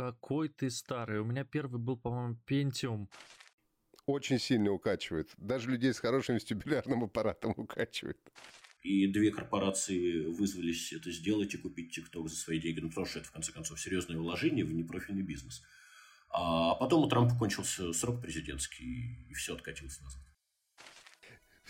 Какой ты старый. У меня первый был, по-моему, Pentium. Очень сильно укачивает. Даже людей с хорошим вестибулярным аппаратом укачивает. И две корпорации вызвались это сделать и купить ТикТок за свои деньги. Ну, потому что это, в конце концов, серьезное вложение в непрофильный бизнес. А потом у Трампа кончился срок президентский, и все откатилось назад.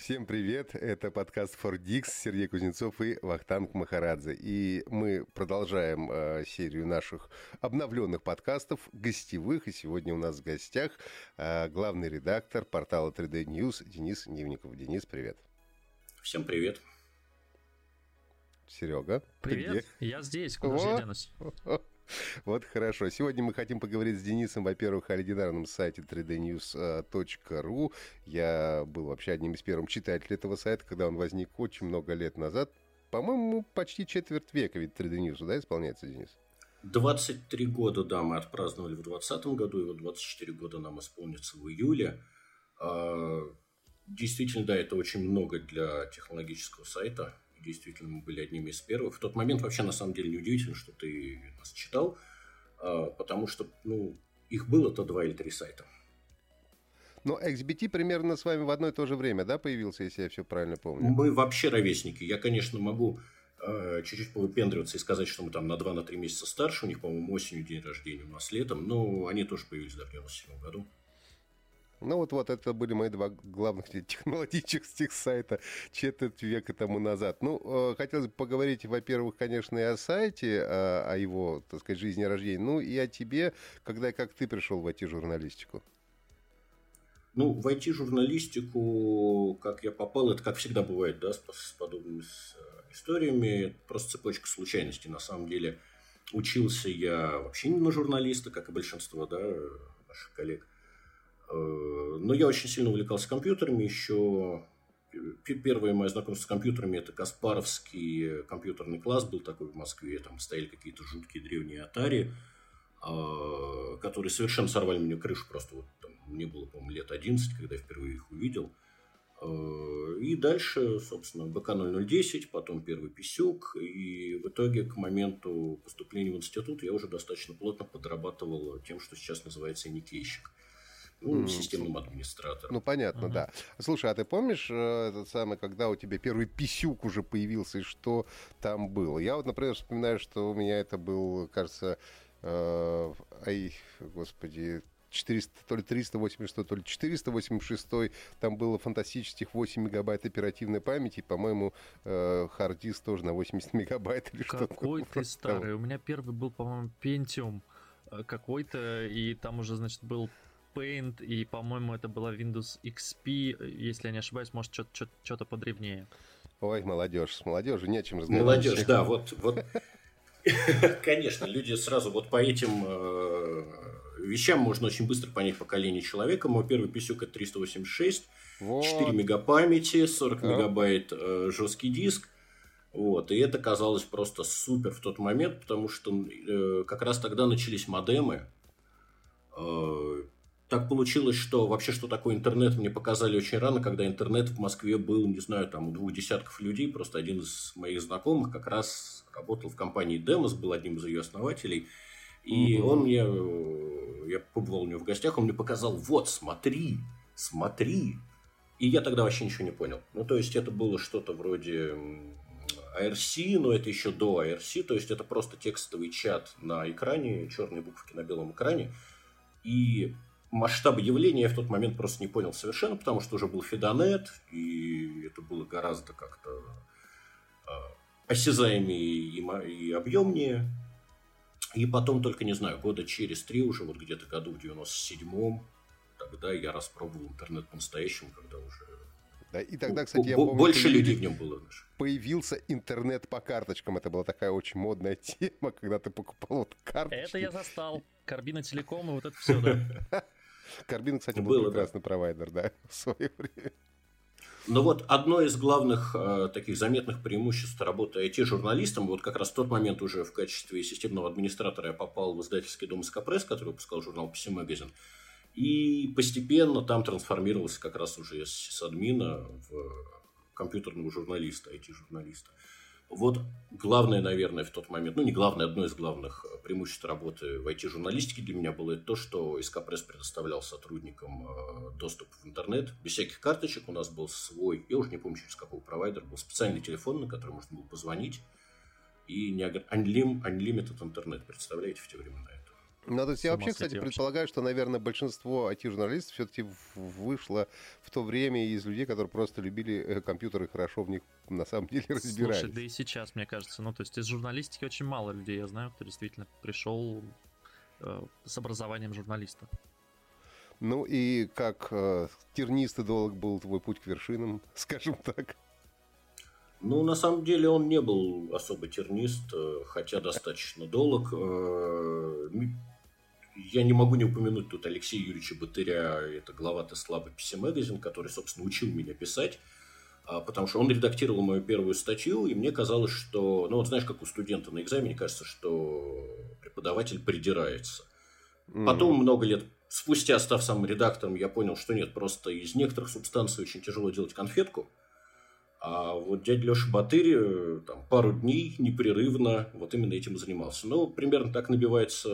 Всем привет, это подкаст For Dix, Сергей Кузнецов и Вахтанг Махарадзе. И мы продолжаем э, серию наших обновленных подкастов, гостевых. И сегодня у нас в гостях э, главный редактор портала 3D News Денис Нивников. Денис, привет. Всем привет. Серега, Привет, я здесь, куда же я денусь? Вот хорошо. Сегодня мы хотим поговорить с Денисом, во-первых, о легендарном сайте 3dnews.ru. Я был вообще одним из первых читателей этого сайта, когда он возник очень много лет назад. По-моему, почти четверть века ведь 3D News, да, исполняется, Денис? 23 года, да, мы отпраздновали в 2020 году, и вот 24 года нам исполнится в июле. А, действительно, да, это очень много для технологического сайта действительно мы были одними из первых. В тот момент вообще на самом деле неудивительно, что ты нас читал, а, потому что ну, их было-то два или три сайта. Но XBT примерно с вами в одно и то же время, да, появился, если я все правильно помню? Мы вообще ровесники. Я, конечно, могу э, чуть-чуть повыпендриваться и сказать, что мы там на 2-3 месяца старше. У них, по-моему, осенью день рождения, у нас летом. Но они тоже появились да, в 97 году. Ну вот, вот это были мои два главных технологических сайта четверть века тому назад. Ну, э, хотелось бы поговорить, во-первых, конечно, и о сайте, о, о его, так сказать, жизни и рождении, ну и о тебе, когда и как ты пришел в IT-журналистику. Ну, в IT-журналистику, как я попал, это как всегда бывает, да, с, с подобными с, э, историями, просто цепочка случайностей. На самом деле, учился я вообще не на журналиста, как и большинство, да, наших коллег. Э, но я очень сильно увлекался компьютерами еще. Первое мое знакомство с компьютерами – это Каспаровский компьютерный класс был такой в Москве. Там стояли какие-то жуткие древние Atari, э, которые совершенно сорвали мне крышу. Просто вот там, мне было, по-моему, лет 11, когда я впервые их увидел. Э, и дальше, собственно, БК-0010, потом первый Писюк. И в итоге к моменту поступления в институт я уже достаточно плотно подрабатывал тем, что сейчас называется никейщик ну, системным администратором. Ну, понятно, uh-huh. да. Слушай, а ты помнишь э, этот самый, когда у тебя первый писюк уже появился, и что там было? Я вот, например, вспоминаю, что у меня это был, кажется, э, ай, господи, 400, то ли 386, то ли 486, там было фантастических 8 мегабайт оперативной памяти, по-моему, э, хард-диск тоже на 80 мегабайт или что-то. Какой ты старый, у меня первый был, по-моему, Pentium э, какой-то, и там уже, значит, был Paint, и, по-моему, это была Windows XP, если я не ошибаюсь, может, что-то подревнее. Ой, молодежь, с молодежью не о чем разговаривать. Молодежь, да, вот, вот. Конечно, люди сразу вот по этим э, вещам можно очень быстро понять поколение человека. Мой первый писюк это 386, вот. 4 мегапамяти, 40 да. мегабайт э, жесткий диск. Вот, и это казалось просто супер в тот момент, потому что э, как раз тогда начались модемы. Э, так получилось, что вообще, что такое интернет, мне показали очень рано, когда интернет в Москве был, не знаю, там у двух десятков людей. Просто один из моих знакомых как раз работал в компании Демос, был одним из ее основателей. И угу. он мне, я побывал у него в гостях, он мне показал, вот, смотри, смотри. И я тогда вообще ничего не понял. Ну, то есть, это было что-то вроде ARC, но это еще до ARC, то есть, это просто текстовый чат на экране, черные буквы на белом экране. И масштаб явления я в тот момент просто не понял совершенно, потому что уже был Фидонет, и это было гораздо как-то э, осязаемее и, и объемнее. И потом только, не знаю, года через три, уже вот где-то году в 97-м, тогда я распробовал интернет по-настоящему, когда уже да, и тогда, кстати, я помню, больше людей в нем было. Появился интернет по карточкам. Это была такая очень модная тема, когда ты покупал вот карточки. Это я застал. Карбина Телеком и вот это все, да. Карбин, кстати, был Было, прекрасный да. провайдер, да, в свое время. Но вот одно из главных э, таких заметных преимуществ работы IT-журналистом, вот как раз в тот момент уже в качестве системного администратора я попал в издательский дом СКПресс, который выпускал журнал PC Magazine. И постепенно там трансформировался как раз уже с админа в компьютерного журналиста, IT-журналиста. Вот главное, наверное, в тот момент, ну не главное, одно из главных э, преимуществ работы в IT-журналистике для меня было то, что СК Пресс предоставлял сотрудникам э, доступ в интернет без всяких карточек. У нас был свой, я уже не помню, через какой провайдер, был специальный телефон, на который можно было позвонить. И не unlim, unlimited интернет, представляете, в те времена. Ну, то есть я вообще, кстати, предполагаю, что, наверное, большинство IT-журналистов все-таки вышло в то время из людей, которые просто любили э, компьютеры, хорошо в них на самом деле разбирались. Слушай, да и сейчас, мне кажется, ну, то есть из журналистики очень мало людей, я знаю, кто действительно пришел э, с образованием журналиста. Ну и как э, тернист и долг был твой путь к вершинам, скажем так? Ну, на самом деле он не был особо тернист, э, хотя достаточно долг. Я не могу не упомянуть тут Алексея Юрьевича Батыря, это глава Теслаба PC Magazine, который, собственно, учил меня писать, а, потому что он редактировал мою первую статью, и мне казалось, что, ну вот знаешь, как у студента на экзамене кажется, что преподаватель придирается. Mm-hmm. Потом много лет спустя, став самым редактором, я понял, что нет, просто из некоторых субстанций очень тяжело делать конфетку – а вот дядя Леша Батырь э, там, пару дней непрерывно вот именно этим занимался. Ну, примерно так набивается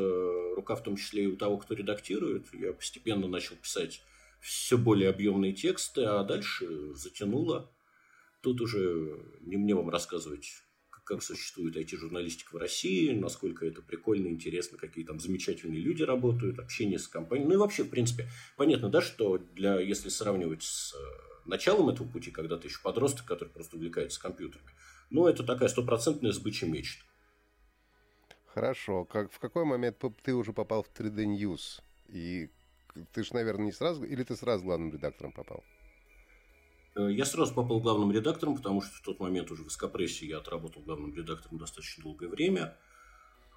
рука, в том числе и у того, кто редактирует. Я постепенно начал писать все более объемные тексты, а дальше затянуло. Тут уже не мне вам рассказывать, как существует IT-журналистика в России, насколько это прикольно, интересно, какие там замечательные люди работают, общение с компанией. Ну и вообще, в принципе, понятно, да, что для, если сравнивать с началом этого пути, когда ты еще подросток, который просто увлекается компьютерами. Ну, это такая стопроцентная сбыча мечт. Хорошо. Как, в какой момент ты уже попал в 3D News? И ты же, наверное, не сразу... Или ты сразу главным редактором попал? Э, я сразу попал главным редактором, потому что в тот момент уже в Скопрессе я отработал главным редактором достаточно долгое время.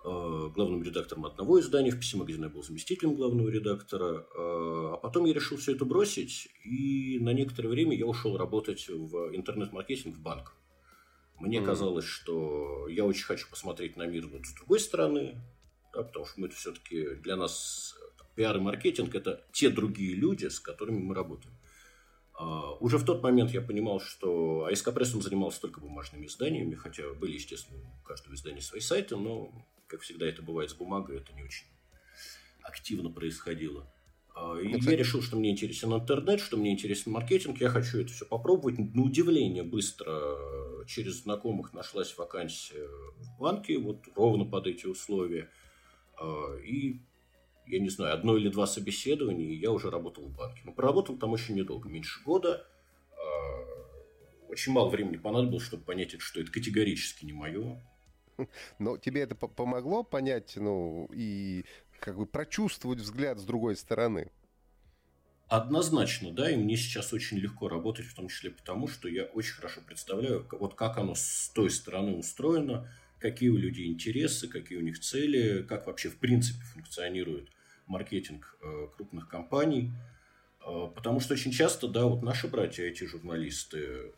Э, главным редактором одного издания, в PC Magazine я был заместителем главного редактора. Э, а потом я решил все это бросить, и на некоторое время я ушел работать в интернет-маркетинг в банк. Мне mm-hmm. казалось, что я очень хочу посмотреть на мир вот с другой стороны, да, потому что мы это все-таки для нас пиар и маркетинг это те другие люди, с которыми мы работаем. Uh, уже в тот момент я понимал, что АСК Прессом занимался только бумажными изданиями, хотя были, естественно, у каждого издания свои сайты, но как всегда это бывает с бумагой, это не очень активно происходило. А, и ну, я решил, что мне интересен интернет, что мне интересен маркетинг, я хочу это все попробовать. На удивление быстро э, через знакомых нашлась вакансия в банке, вот ровно под эти условия. А, и, я не знаю, одно или два собеседования, и я уже работал в банке. Но проработал там очень недолго, меньше года. А, очень мало времени понадобилось, чтобы понять, что это категорически не мое. Но тебе это помогло понять, ну, и как бы прочувствовать взгляд с другой стороны? Однозначно, да, и мне сейчас очень легко работать, в том числе потому, что я очень хорошо представляю, вот как оно с той стороны устроено, какие у людей интересы, какие у них цели, как вообще в принципе функционирует маркетинг э, крупных компаний. Э, потому что очень часто, да, вот наши братья, эти журналисты,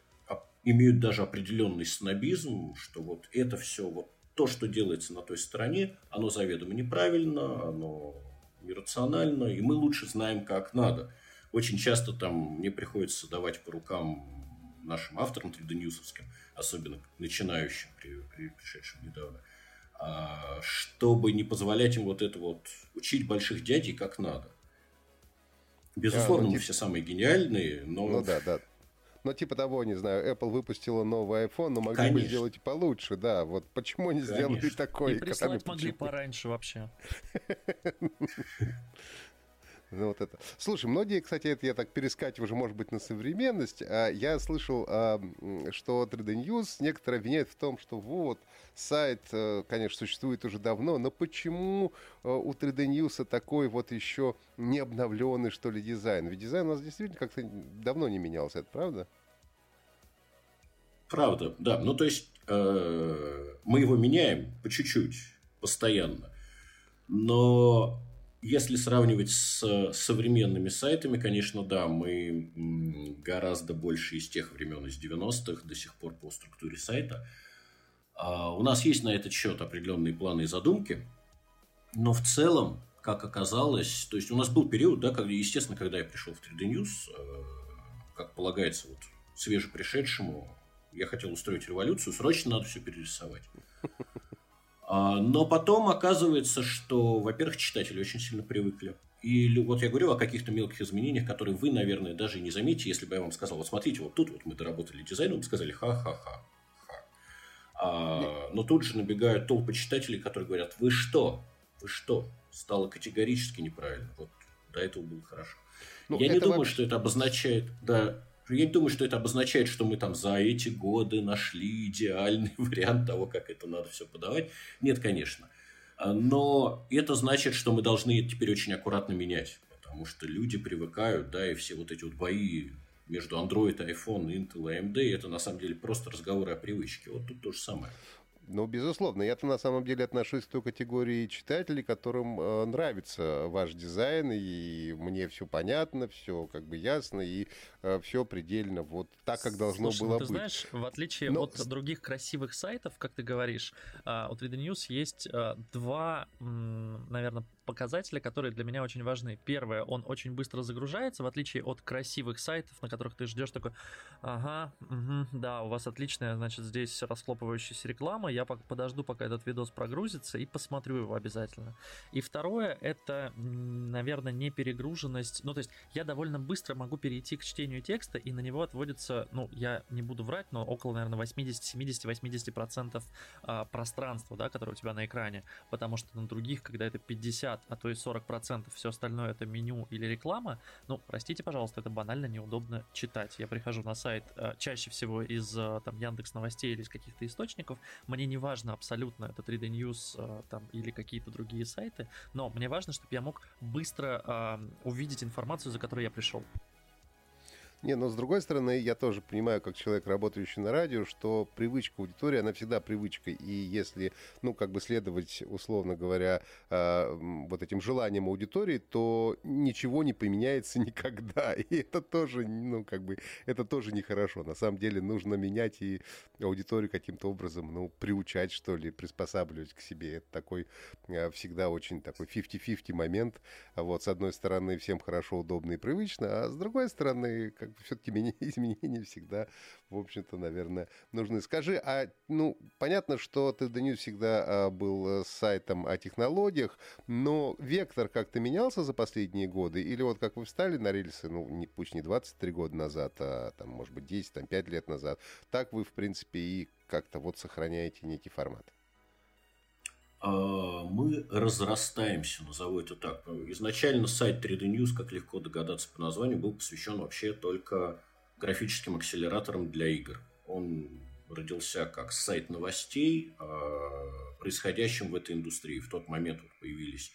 имеют даже определенный снобизм, что вот это все, вот то, что делается на той стороне, оно заведомо неправильно, оно нерационально, и мы лучше знаем, как надо. Очень часто там мне приходится давать по рукам нашим авторам 3D Ньюсовским, особенно начинающим, при, при, пришедшим недавно, чтобы не позволять им вот это вот учить больших дядей как надо. Безусловно, а, ну, мы все самые гениальные, но... Ну да, да. Но типа того, не знаю, Apple выпустила новый iPhone, но могли Конечно. бы сделать и получше, да. Вот почему они Конечно. сделали такой? И прислать могли пораньше вообще. Ну, вот это. Слушай, многие, кстати, это я так перескакиваю уже, может быть, на современность. А я слышал, а, что 3D News некоторые обвиняют в том, что вот, сайт, э, конечно, существует уже давно, но почему э, у 3D News такой вот еще не обновленный, что ли, дизайн? Ведь дизайн у нас действительно как-то давно не менялся, это правда? Правда, да. Ну, то есть, э, мы его меняем по чуть-чуть, постоянно. Но если сравнивать с современными сайтами, конечно, да, мы гораздо больше из тех времен, из 90-х, до сих пор по структуре сайта. А у нас есть на этот счет определенные планы и задумки, но в целом, как оказалось, то есть у нас был период, да, когда, естественно, когда я пришел в 3D News, э, как полагается вот свежепришедшему, Я хотел устроить революцию, срочно надо все перерисовать. А, но потом оказывается, что, во-первых, читатели очень сильно привыкли. И вот я говорю о каких-то мелких изменениях, которые вы, наверное, даже не заметите, если бы я вам сказал, вот смотрите, вот тут вот мы доработали дизайн, вы бы сказали ха-ха-ха. А, но тут же набегают толпы читателей, которые говорят, вы что? Вы что? Стало категорически неправильно. Вот до этого было хорошо. Ну, я не думаю, вообще... что это обозначает, да, я не думаю, что это обозначает, что мы там за эти годы нашли идеальный вариант того, как это надо все подавать. Нет, конечно. А, но это значит, что мы должны теперь очень аккуратно менять. Потому что люди привыкают, да, и все вот эти вот бои между Android, iPhone, Intel и AMD, это на самом деле просто разговоры о привычке. Вот тут то же самое. Ну, безусловно. Я-то на самом деле отношусь к той категории читателей, которым э, нравится ваш дизайн, и мне все понятно, все как бы ясно, и все предельно вот так, как должно Слушай, было ну, ты быть. знаешь, в отличие Но... от других красивых сайтов, как ты говоришь, э, у 3D News есть э, два, наверное, показателя, которые для меня очень важны. Первое, он очень быстро загружается, в отличие от красивых сайтов, на которых ты ждешь такой, ага, угу, да, у вас отличная, значит, здесь расхлопывающаяся реклама, я подожду, пока этот видос прогрузится, и посмотрю его обязательно. И второе, это, наверное, не перегруженность, ну, то есть я довольно быстро могу перейти к чтению текста, и на него отводится, ну, я не буду врать, но около, наверное, 80, 70, 80% пространства, да, которое у тебя на экране, потому что на других, когда это 50, а то и 40% все остальное это меню или реклама, ну, простите, пожалуйста, это банально неудобно читать. Я прихожу на сайт э, чаще всего из э, там Яндекс Новостей или из каких-то источников, мне не важно абсолютно, это 3D News там или какие-то другие сайты, но мне важно, чтобы я мог быстро увидеть информацию, за которой я пришел. Не, но с другой стороны, я тоже понимаю, как человек, работающий на радио, что привычка аудитории, она всегда привычка. И если, ну, как бы следовать, условно говоря, э, вот этим желаниям аудитории, то ничего не поменяется никогда. И это тоже, ну, как бы, это тоже нехорошо. На самом деле нужно менять и аудиторию каким-то образом, ну, приучать, что ли, приспосабливать к себе. Это такой э, всегда очень такой 50-50 момент. Вот, с одной стороны, всем хорошо, удобно и привычно, а с другой стороны, как все-таки изменения всегда, в общем-то, наверное, нужны. Скажи, а, ну, понятно, что ты News всегда а, был э, сайтом о технологиях, но вектор как-то менялся за последние годы? Или вот как вы встали на рельсы, ну, не, пусть не 23 года назад, а, там, может быть, 10, там, 5 лет назад, так вы, в принципе, и как-то вот сохраняете некий формат? А, мы разрастаемся, назову это так. Изначально сайт 3D News, как легко догадаться по названию, был посвящен вообще только графическим акселераторам для игр. Он родился как сайт новостей, а, происходящим в этой индустрии. В тот момент появились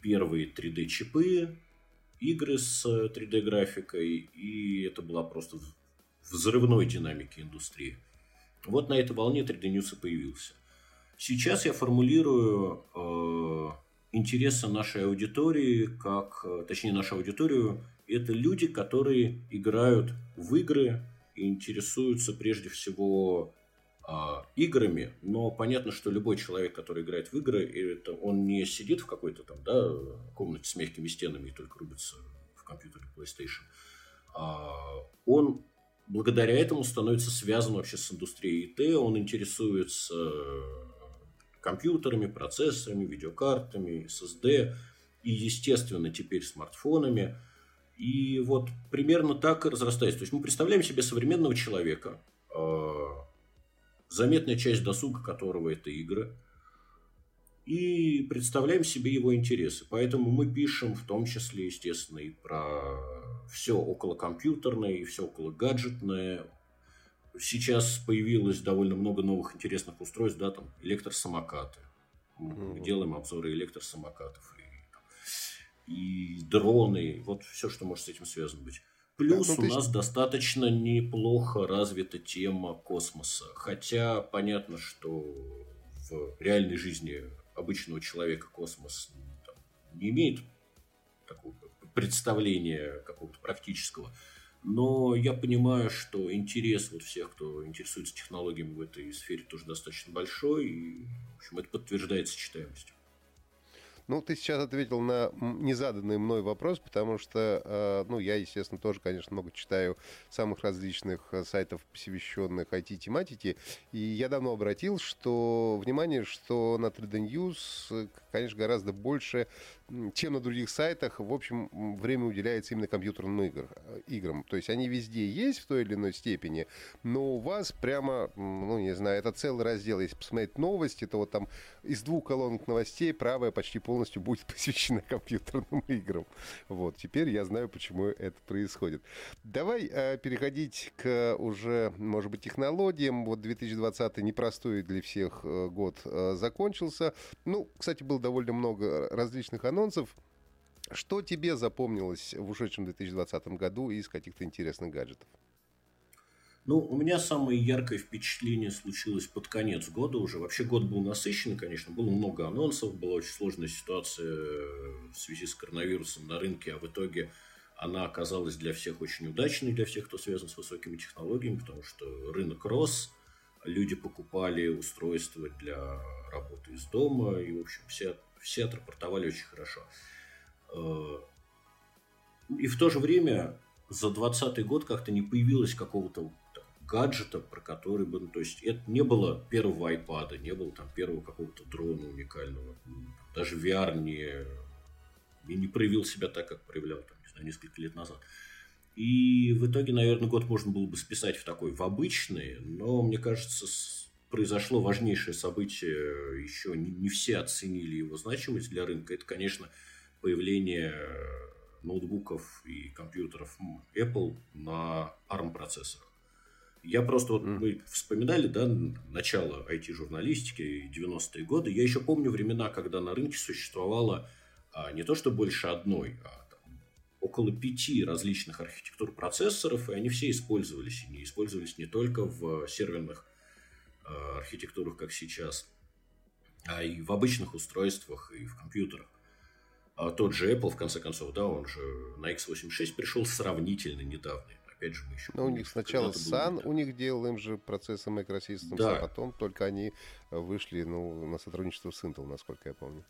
первые 3D-чипы, игры с 3D-графикой, и это была просто взрывной динамики индустрии. Вот на этой волне 3D News и появился. Сейчас я формулирую э, интересы нашей аудитории, как, э, точнее, нашу аудиторию, это люди, которые играют в игры и интересуются прежде всего э, играми, но понятно, что любой человек, который играет в игры, это он не сидит в какой-то там, да, комнате с мягкими стенами и только рубится в компьютере PlayStation. А он благодаря этому становится связан вообще с индустрией ИТ, он интересуется компьютерами, процессорами, видеокартами, SSD и, естественно, теперь смартфонами. И вот примерно так и разрастается. То есть мы представляем себе современного человека, э, заметная часть досуга которого это игры, и представляем себе его интересы. Поэтому мы пишем в том числе, естественно, и про все около компьютерное, и все около гаджетное, Сейчас появилось довольно много новых интересных устройств, да, там электросамокаты. Мы делаем обзоры электросамокатов и, и дроны, вот все, что может с этим связано быть. Плюс да, ну, у нас есть... достаточно неплохо развита тема космоса. Хотя понятно, что в реальной жизни обычного человека космос там, не имеет такого представления какого-то практического. Но я понимаю, что интерес вот всех, кто интересуется технологиями в этой сфере, тоже достаточно большой. И, в общем, это подтверждается читаемостью. Ну, ты сейчас ответил на незаданный мной вопрос, потому что, э, ну, я, естественно, тоже, конечно, много читаю самых различных э, сайтов, посвященных IT-тематике, и я давно обратил, что, внимание, что на 3D News, конечно, гораздо больше чем на других сайтах, в общем, время уделяется именно компьютерным игр, э, играм. То есть они везде есть в той или иной степени, но у вас прямо, ну, не знаю, это целый раздел. Если посмотреть новости, то вот там из двух колонок новостей правая почти полностью будет посвящена компьютерным играм. Вот, теперь я знаю, почему это происходит. Давай э, переходить к уже, может быть, технологиям. Вот 2020 непростой для всех э, год э, закончился. Ну, кстати, было довольно много различных анонсов анонсов. Что тебе запомнилось в ушедшем 2020 году из каких-то интересных гаджетов? Ну, у меня самое яркое впечатление случилось под конец года уже. Вообще год был насыщенный, конечно, было много анонсов, была очень сложная ситуация в связи с коронавирусом на рынке, а в итоге она оказалась для всех очень удачной, для всех, кто связан с высокими технологиями, потому что рынок рос, люди покупали устройства для работы из дома, и, в общем, все все отрапортовали очень хорошо. Э, и в то же время за 2020 год как-то не появилось какого-то гаджета, про который бы, ну, то есть это не было первого iPad, не было там первого какого-то дрона уникального, даже VR не, не проявил себя так, как проявлял там, не знаю, несколько лет назад. И в итоге, наверное, год можно было бы списать в такой, в обычный, но мне кажется, произошло важнейшее событие, еще не, не все оценили его значимость для рынка. Это, конечно, появление ноутбуков и компьютеров Apple на ARM-процессорах. Я просто, вот мы вспоминали, да, начало IT-журналистики, 90-е годы. Я еще помню времена, когда на рынке существовало а, не то, что больше одной, а там, около пяти различных архитектур процессоров, и они все использовались. И не использовались не только в серверных Э, архитектурах, как сейчас, а и в обычных устройствах, и в компьютерах. А тот же Apple, в конце концов, да, он же на x86 пришел сравнительно недавно. Опять же, мы еще... Ну, у них сначала Sun у них делал им же процессор Microsystems, да. а потом только они вышли ну, на сотрудничество с Intel, насколько я помню.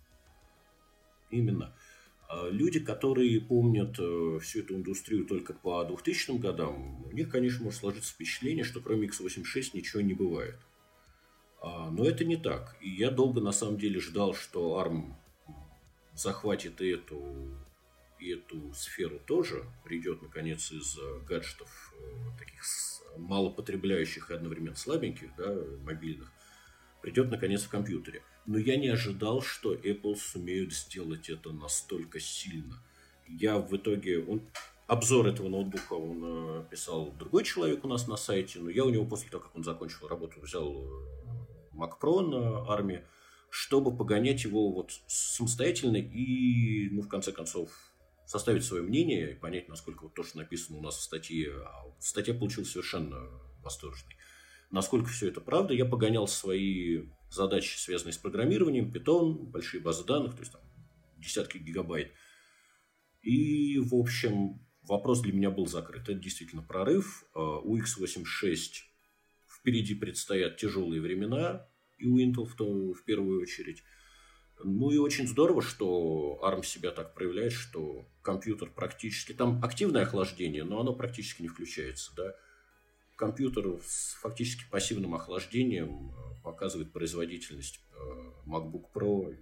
Именно. А люди, которые помнят э, всю эту индустрию только по 2000 годам, у них, конечно, может сложиться впечатление, что кроме x86 ничего не бывает. А, но это не так. И я долго на самом деле ждал, что ARM захватит и эту, и эту сферу тоже, придет наконец из э, гаджетов э, таких малопотребляющих и одновременно слабеньких, да, мобильных, придет наконец в компьютере. Но я не ожидал, что Apple сумеют сделать это настолько сильно. Я в итоге... Он, обзор этого ноутбука он э, писал другой человек у нас на сайте, но я у него после того, как он закончил работу, взял Pro на армии, чтобы погонять его вот самостоятельно и, ну, в конце концов, составить свое мнение и понять, насколько вот то, что написано у нас в статье, а статья получилась совершенно восторженной. Насколько все это правда, я погонял свои задачи, связанные с программированием, Python, большие базы данных, то есть там десятки гигабайт. И, в общем, вопрос для меня был закрыт. Это действительно прорыв. А, у x86 впереди предстоят тяжелые времена и у Intel в, том, в первую очередь. Ну и очень здорово, что ARM себя так проявляет, что компьютер практически... Там активное охлаждение, но оно практически не включается. Да? Компьютер с фактически пассивным охлаждением э, показывает производительность э, MacBook Pro,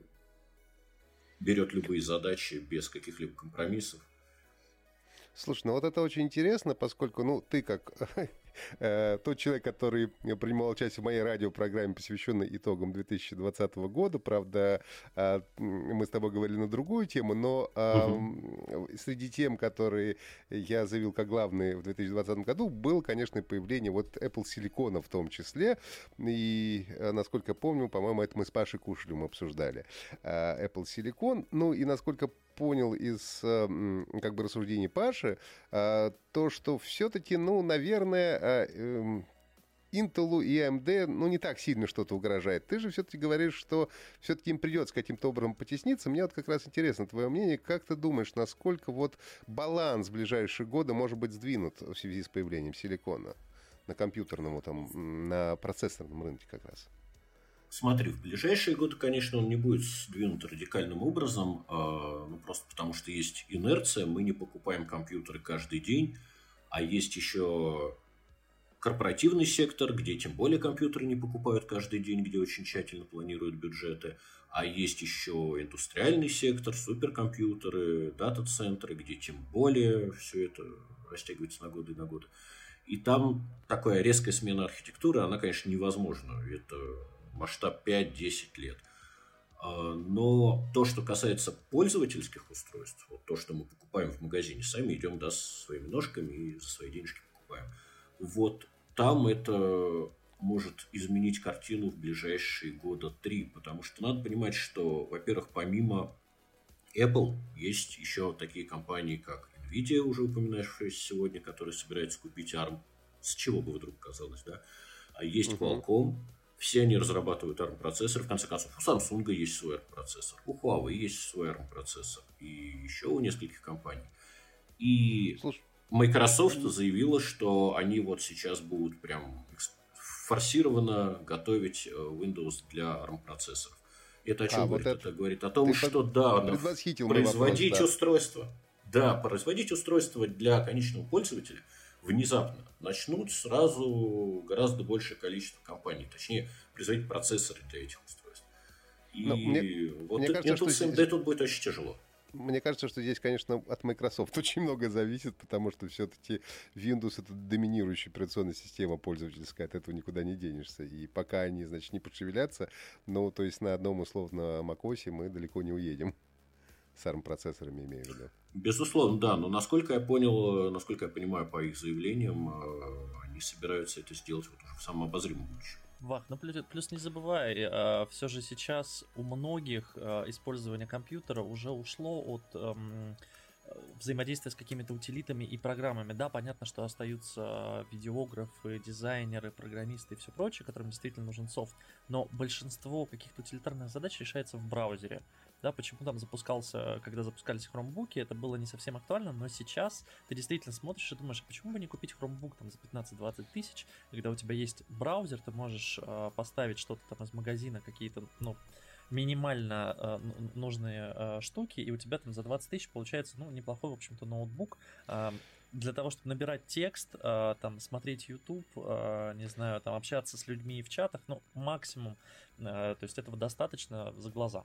берет любые задачи без каких-либо компромиссов. Слушай, ну вот это очень интересно, поскольку, ну, ты как Э, тот человек, который принимал участие в моей радиопрограмме, посвященной итогам 2020 года. Правда, а, мы с тобой говорили на другую тему, но угу. среди тем, которые я заявил как главные в 2020 году, было, конечно, появление вот Apple Silicon в том числе. И, э, насколько помню, по-моему, это мы с Пашей Кушелем обсуждали. А, Apple Silicon. Ну и, насколько понял из как бы рассуждений Паши, то, что все-таки, ну, наверное, Intel и AMD, ну, не так сильно что-то угрожает. Ты же все-таки говоришь, что все-таки им придется каким-то образом потесниться. Мне вот как раз интересно твое мнение. Как ты думаешь, насколько вот баланс в ближайшие годы может быть сдвинут в связи с появлением силикона на компьютерном, там, на процессорном рынке как раз? Смотри, в ближайшие годы, конечно, он не будет сдвинут радикальным образом, э, ну, просто потому что есть инерция, мы не покупаем компьютеры каждый день, а есть еще корпоративный сектор, где тем более компьютеры не покупают каждый день, где очень тщательно планируют бюджеты, а есть еще индустриальный сектор, суперкомпьютеры, дата-центры, где тем более все это растягивается на годы и на годы. И там такая резкая смена архитектуры, она, конечно, невозможна. Это масштаб 5-10 лет. А, но то, что касается пользовательских устройств, вот то, что мы покупаем в магазине, сами идем да, своими ножками и за свои денежки покупаем. Вот там это может изменить картину в ближайшие года три, потому что надо понимать, что, во-первых, помимо Apple есть еще такие компании, как Nvidia, уже упоминавшаяся сегодня, которая собирается купить ARM. С чего бы вдруг казалось, да? А есть Qualcomm, все они разрабатывают ARM-процессор. В конце концов, у Samsung есть свой ARM-процессор, у Huawei есть свой ARM-процессор. И еще у нескольких компаний. И Слушай. Microsoft заявила, что они вот сейчас будут прям форсированно готовить э, Windows для ARM-процессоров. Это о чем а, говорит? Вот это... это говорит о том, что да, производить вопрос, да. устройство. Да, производить устройство для конечного пользователя внезапно начнут сразу гораздо большее количество компаний. Точнее, производить процессоры для этих устройств. И мне, вот мне кажется, Intel что... тут будет очень тяжело. Мне кажется, что здесь, конечно, от Microsoft очень много зависит, потому что все-таки Windows это доминирующая операционная система пользовательская, от этого никуда не денешься. И пока они, значит, не подшевелятся, ну, то есть на одном условно macOS мы далеко не уедем. С ARM-процессорами имею в виду. Безусловно, да. Но насколько я понял, насколько я понимаю по их заявлениям, э, они собираются это сделать вот уже в самом обозримом будущем. Вах, ну плюс, плюс не забывай, э, все же сейчас у многих э, использование компьютера уже ушло от эм, взаимодействия с какими-то утилитами и программами. Да, понятно, что остаются видеографы, дизайнеры, программисты и все прочее, которым действительно нужен софт, но большинство каких-то утилитарных задач решается в браузере да, почему там запускался, когда запускались хромбуки, это было не совсем актуально, но сейчас ты действительно смотришь и думаешь, а почему бы не купить хромбук там за 15-20 тысяч, когда у тебя есть браузер, ты можешь э, поставить что-то там из магазина, какие-то, ну, минимально э, нужные э, штуки, и у тебя там за 20 тысяч получается, ну, неплохой, в общем-то, ноутбук, э, для того, чтобы набирать текст, э, там, смотреть YouTube, э, не знаю, там, общаться с людьми в чатах, ну, максимум, э, то есть этого достаточно за глаза.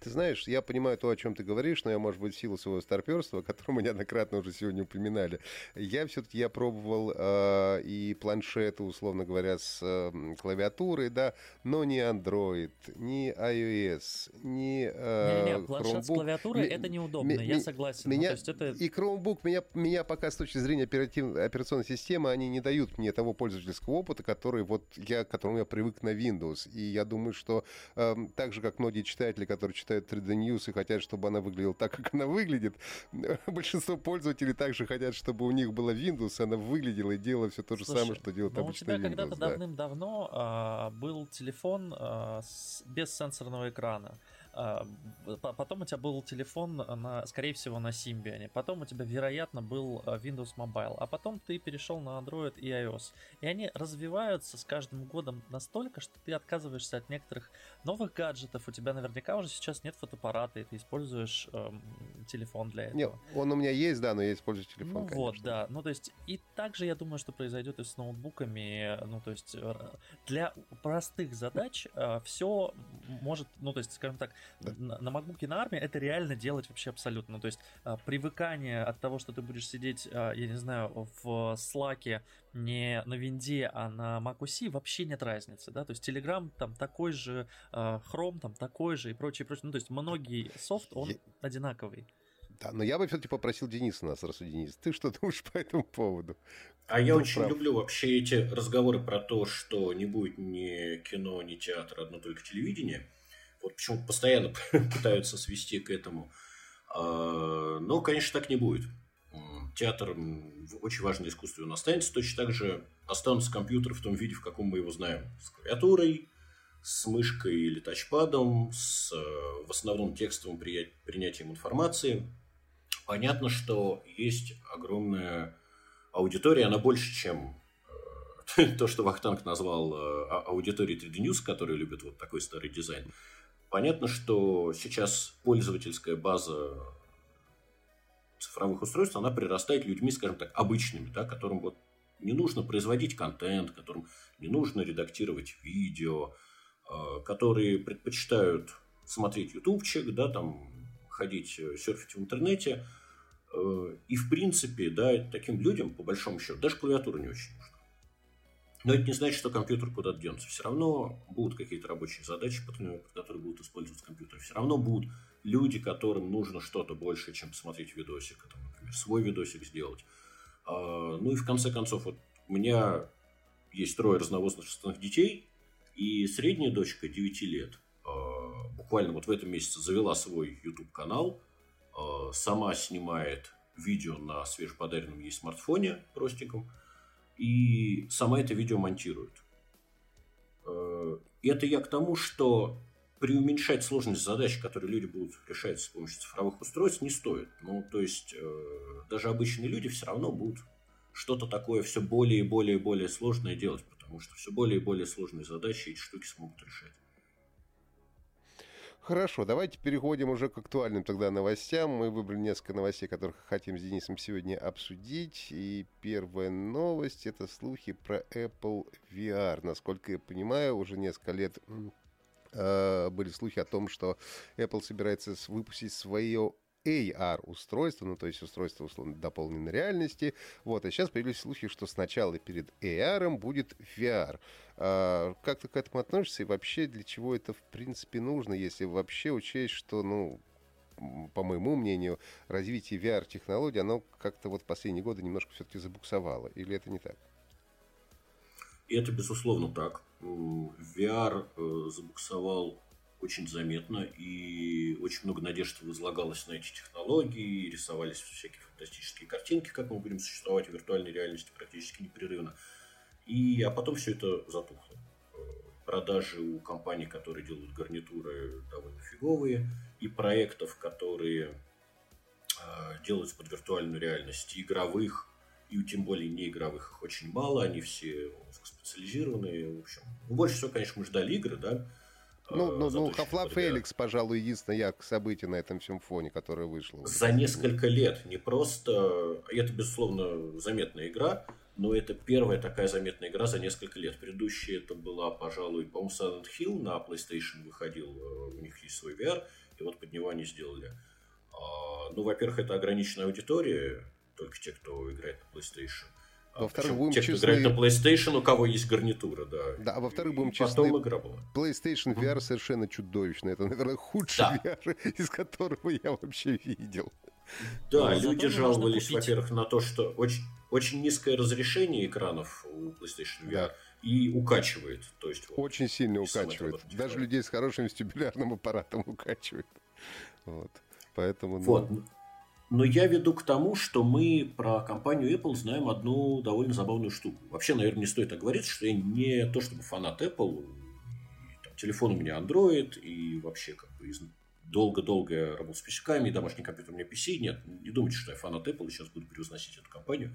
Ты знаешь, я понимаю то, о чем ты говоришь, но я, может быть, в силу своего старперства, которое мы неоднократно уже сегодня упоминали, я все-таки я пробовал э, и планшеты, условно говоря, с э, клавиатурой, да, но не Android, не iOS, не э, Не-не, планшет Chromebook. с клавиатурой это неудобно, ми- я согласен. Меня, ну, это... И Chromebook меня, меня пока с точки зрения оператив, операционной системы, они не дают мне того пользовательского опыта, который вот я, к которому я привык на Windows. И я думаю, что э, так же, как многие читатели, которые которые читают 3D News и хотят, чтобы она выглядела так, как она выглядит. Большинство пользователей также хотят, чтобы у них была Windows, она выглядела и делала все то же Слушай, самое, что делает ну, обычный Windows. У тебя когда-то да. давным-давно а, был телефон а, с, без сенсорного экрана. А, потом у тебя был телефон, на, скорее всего, на Symbian. Потом у тебя, вероятно, был а, Windows Mobile. А потом ты перешел на Android и iOS. И они развиваются с каждым годом настолько, что ты отказываешься от некоторых новых гаджетов. У тебя наверняка уже сейчас нет фотоаппарата, и ты используешь эм, телефон для этого. Нет, он у меня есть, да, но я использую телефон. Ну конечно. вот, да. Ну то есть, и также я думаю, что произойдет и с ноутбуками. Ну то есть, для простых задач э, все может, ну то есть, скажем так, да. на, на MacBook на армии это реально делать вообще абсолютно. Ну, то есть а, привыкание от того, что ты будешь сидеть, а, я не знаю, в Slack не на винде, а на Mac OS, вообще нет разницы, да, то есть Telegram там такой же, а, Chrome там такой же и прочее, прочее, ну, то есть многие софт, он я... одинаковый. Да, но я бы все-таки попросил Дениса нас рассудить. Денис, ты что думаешь по этому поводу? А я очень прав. люблю вообще эти разговоры про то, что не будет ни кино, ни театра, одно только телевидение. Вот почему постоянно пытаются свести к этому. А, но, конечно, так не будет. Театр очень важное искусство он останется. Точно так же останутся компьютеры в том виде, в каком мы его знаем. С клавиатурой, с мышкой или тачпадом, с в основном текстовым принятием информации. Понятно, что есть огромная аудитория, она больше, чем то, что Вахтанг назвал э, а, аудиторией 3D News, которые любят вот такой старый дизайн. Понятно, что сейчас пользовательская база цифровых устройств, она прирастает людьми, скажем так, обычными, да, которым вот не нужно производить контент, которым не нужно редактировать видео, э, которые предпочитают смотреть ютубчик, да, там ходить, э, серфить в интернете. Э, и, в принципе, да, таким людям, по большому счету, даже клавиатура не очень нужна. Но это не значит, что компьютер куда-то денется. Все равно будут какие-то рабочие задачи, которые будут использовать компьютер. Все равно будут люди, которым нужно что-то больше, чем посмотреть видосик. Там, например, свой видосик сделать. А, ну и в конце концов, вот у меня есть трое разновозрастных детей, и средняя дочка 9 лет буквально вот в этом месяце завела свой YouTube-канал, а, сама снимает видео на свежеподаренном ей смартфоне простеньком – и сама это видео монтирует. Э, это я к тому, что преуменьшать сложность задач, которые люди будут решать с помощью цифровых устройств, не стоит. Ну, то есть, э, даже обычные люди все равно будут что-то такое все более и более и более сложное делать, потому что все более и более сложные задачи эти штуки смогут решать. Хорошо, давайте переходим уже к актуальным тогда новостям. Мы выбрали несколько новостей, которых хотим с Денисом сегодня обсудить. И первая новость — это слухи про Apple VR. Насколько я понимаю, уже несколько лет э, были слухи о том, что Apple собирается выпустить свое AR-устройство, ну, то есть устройство, условно, дополненной реальности. Вот, а сейчас появились слухи, что сначала перед AR будет VR. А, как ты к этому относишься и вообще для чего это, в принципе, нужно, если вообще учесть, что, ну, по моему мнению, развитие VR-технологий, оно как-то вот последние годы немножко все-таки забуксовало. Или это не так? И это, безусловно, так. VR э, забуксовал очень заметно, и очень много надежд возлагалось на эти технологии, рисовались всякие фантастические картинки, как мы будем существовать в виртуальной реальности практически непрерывно. И, а потом все это затухло. Продажи у компаний, которые делают гарнитуры, довольно фиговые, и проектов, которые э, делаются под виртуальную реальность, игровых, и тем более неигровых их очень мало, они все специализированные. В общем, больше всего, конечно, мы ждали игры, да, ну, ну, ну Half-Life Felix, пожалуй, единственное яркое событие на этом всем фоне, которое вышло. За несколько лет. Не просто... Это, безусловно, заметная игра, но это первая такая заметная игра за несколько лет. Предыдущая это была, пожалуй, по-моему, Silent Hill на PlayStation выходил. Э, у них есть свой VR, и вот под него они сделали. А, ну, во-первых, это ограниченная аудитория, только те, кто играет на PlayStation. А во-вторых, будем те, честны... кто играет на PlayStation, у кого есть гарнитура, да. Да, а во-вторых, будем честны, игра была. PlayStation VR совершенно чудовищный. Это, наверное, худший да. VR, из которого я вообще видел. Да, Но люди жаловались, во-первых, на то, что очень, очень низкое разрешение экранов у PlayStation VR да. и укачивает. То есть, вот, очень сильно укачивает. Даже людей с хорошим вестибулярным аппаратом укачивает. Вот. Поэтому, ну... Вот. Но я веду к тому, что мы про компанию Apple знаем одну довольно забавную штуку. Вообще, наверное, не стоит так говорить, что я не то чтобы фанат Apple. Там, телефон у меня Android, и вообще как бы долго-долго я работал с писюками, домашний компьютер у меня PC. Нет, не думайте, что я фанат Apple и сейчас буду превозносить эту компанию,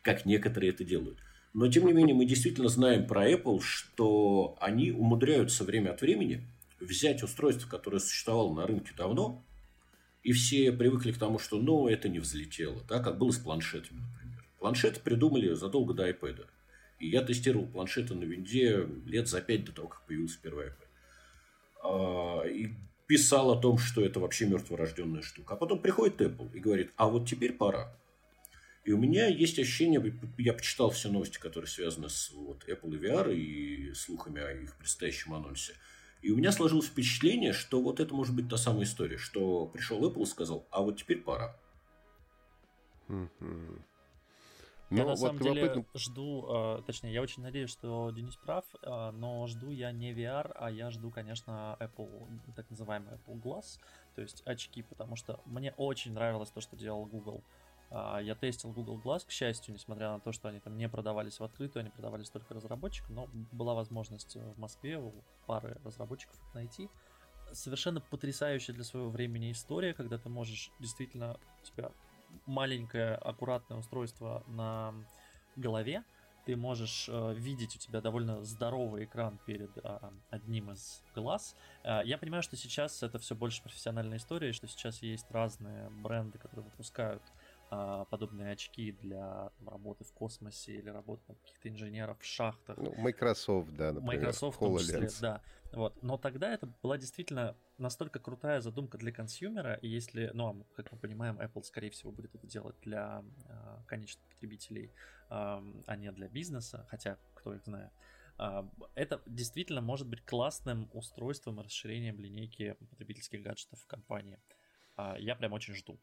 как некоторые это делают. Но, тем не менее, мы действительно знаем про Apple, что они умудряются время от времени взять устройство, которое существовало на рынке давно, и все привыкли к тому, что ну, это не взлетело, да, как было с планшетами, например. Планшеты придумали задолго до iPad. И я тестировал планшеты на винде лет за пять до того, как появился первый iPad. А, и писал о том, что это вообще мертворожденная штука. А потом приходит Apple и говорит, а вот теперь пора. И у меня есть ощущение, я почитал все новости, которые связаны с вот, Apple и VR и слухами о их предстоящем анонсе – и у меня сложилось впечатление, что вот это может быть та самая история, что пришел Apple и сказал, а вот теперь пора. Я ну, на вот самом деле любопытно... жду, э, точнее, я очень надеюсь, что Денис прав, э, но жду я не VR, а я жду, конечно, Apple, так называемый Apple Glass, то есть очки, потому что мне очень нравилось то, что делал Google. А, я тестил Google Glass, к счастью, несмотря на то, что они там не продавались в открытую, они продавались только разработчикам, но была возможность в Москве у пары разработчиков их найти. Совершенно потрясающая для своего времени история, когда ты можешь действительно у тебя маленькое аккуратное устройство на голове, ты можешь э, видеть у тебя довольно здоровый экран перед э, одним из глаз. Э, я понимаю, что сейчас это все больше профессиональная история, что сейчас есть разные бренды, которые выпускают а, подобные очки для работы в космосе или работы каких-то инженеров в шахтах. Ну, Microsoft, да, например. Microsoft, в том числе, да. Вот. Но тогда это была действительно настолько крутая задумка для консюмера, и если, ну, а как мы понимаем, Apple, скорее всего, будет это делать для э, конечных потребителей, э, а не для бизнеса, хотя кто их знает. Это действительно может быть классным устройством расширением линейки потребительских гаджетов в компании. Я прям очень жду.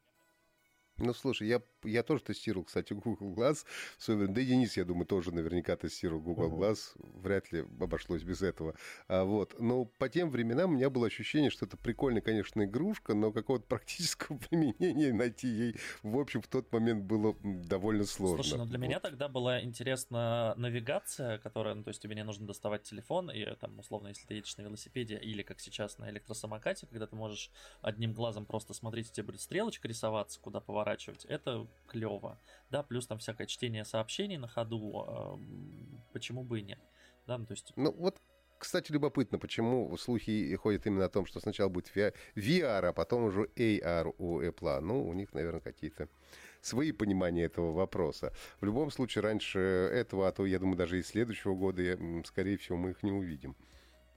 Ну, слушай, я, я тоже тестировал, кстати, Google Glass. Да и Денис, я думаю, тоже наверняка тестировал Google uh-huh. Glass. Вряд ли обошлось без этого. А, вот. Но по тем временам у меня было ощущение, что это прикольная, конечно, игрушка, но какого-то практического применения найти ей, в общем, в тот момент было довольно сложно. Слушай, ну для вот. меня тогда была интересна навигация, которая, ну, то есть тебе не нужно доставать телефон, и там, условно, если ты едешь на велосипеде или, как сейчас, на электросамокате, когда ты можешь одним глазом просто смотреть, тебе будет стрелочка рисоваться, куда поворачивать, поворачивать, это клево, да, плюс там всякое чтение сообщений на ходу, э, почему бы и нет, да, ну, то есть... Ну, вот кстати, любопытно, почему слухи ходят именно о том, что сначала будет VR, а потом уже AR у Apple. Ну, у них, наверное, какие-то свои понимания этого вопроса. В любом случае, раньше этого, а то, я думаю, даже и следующего года, скорее всего, мы их не увидим.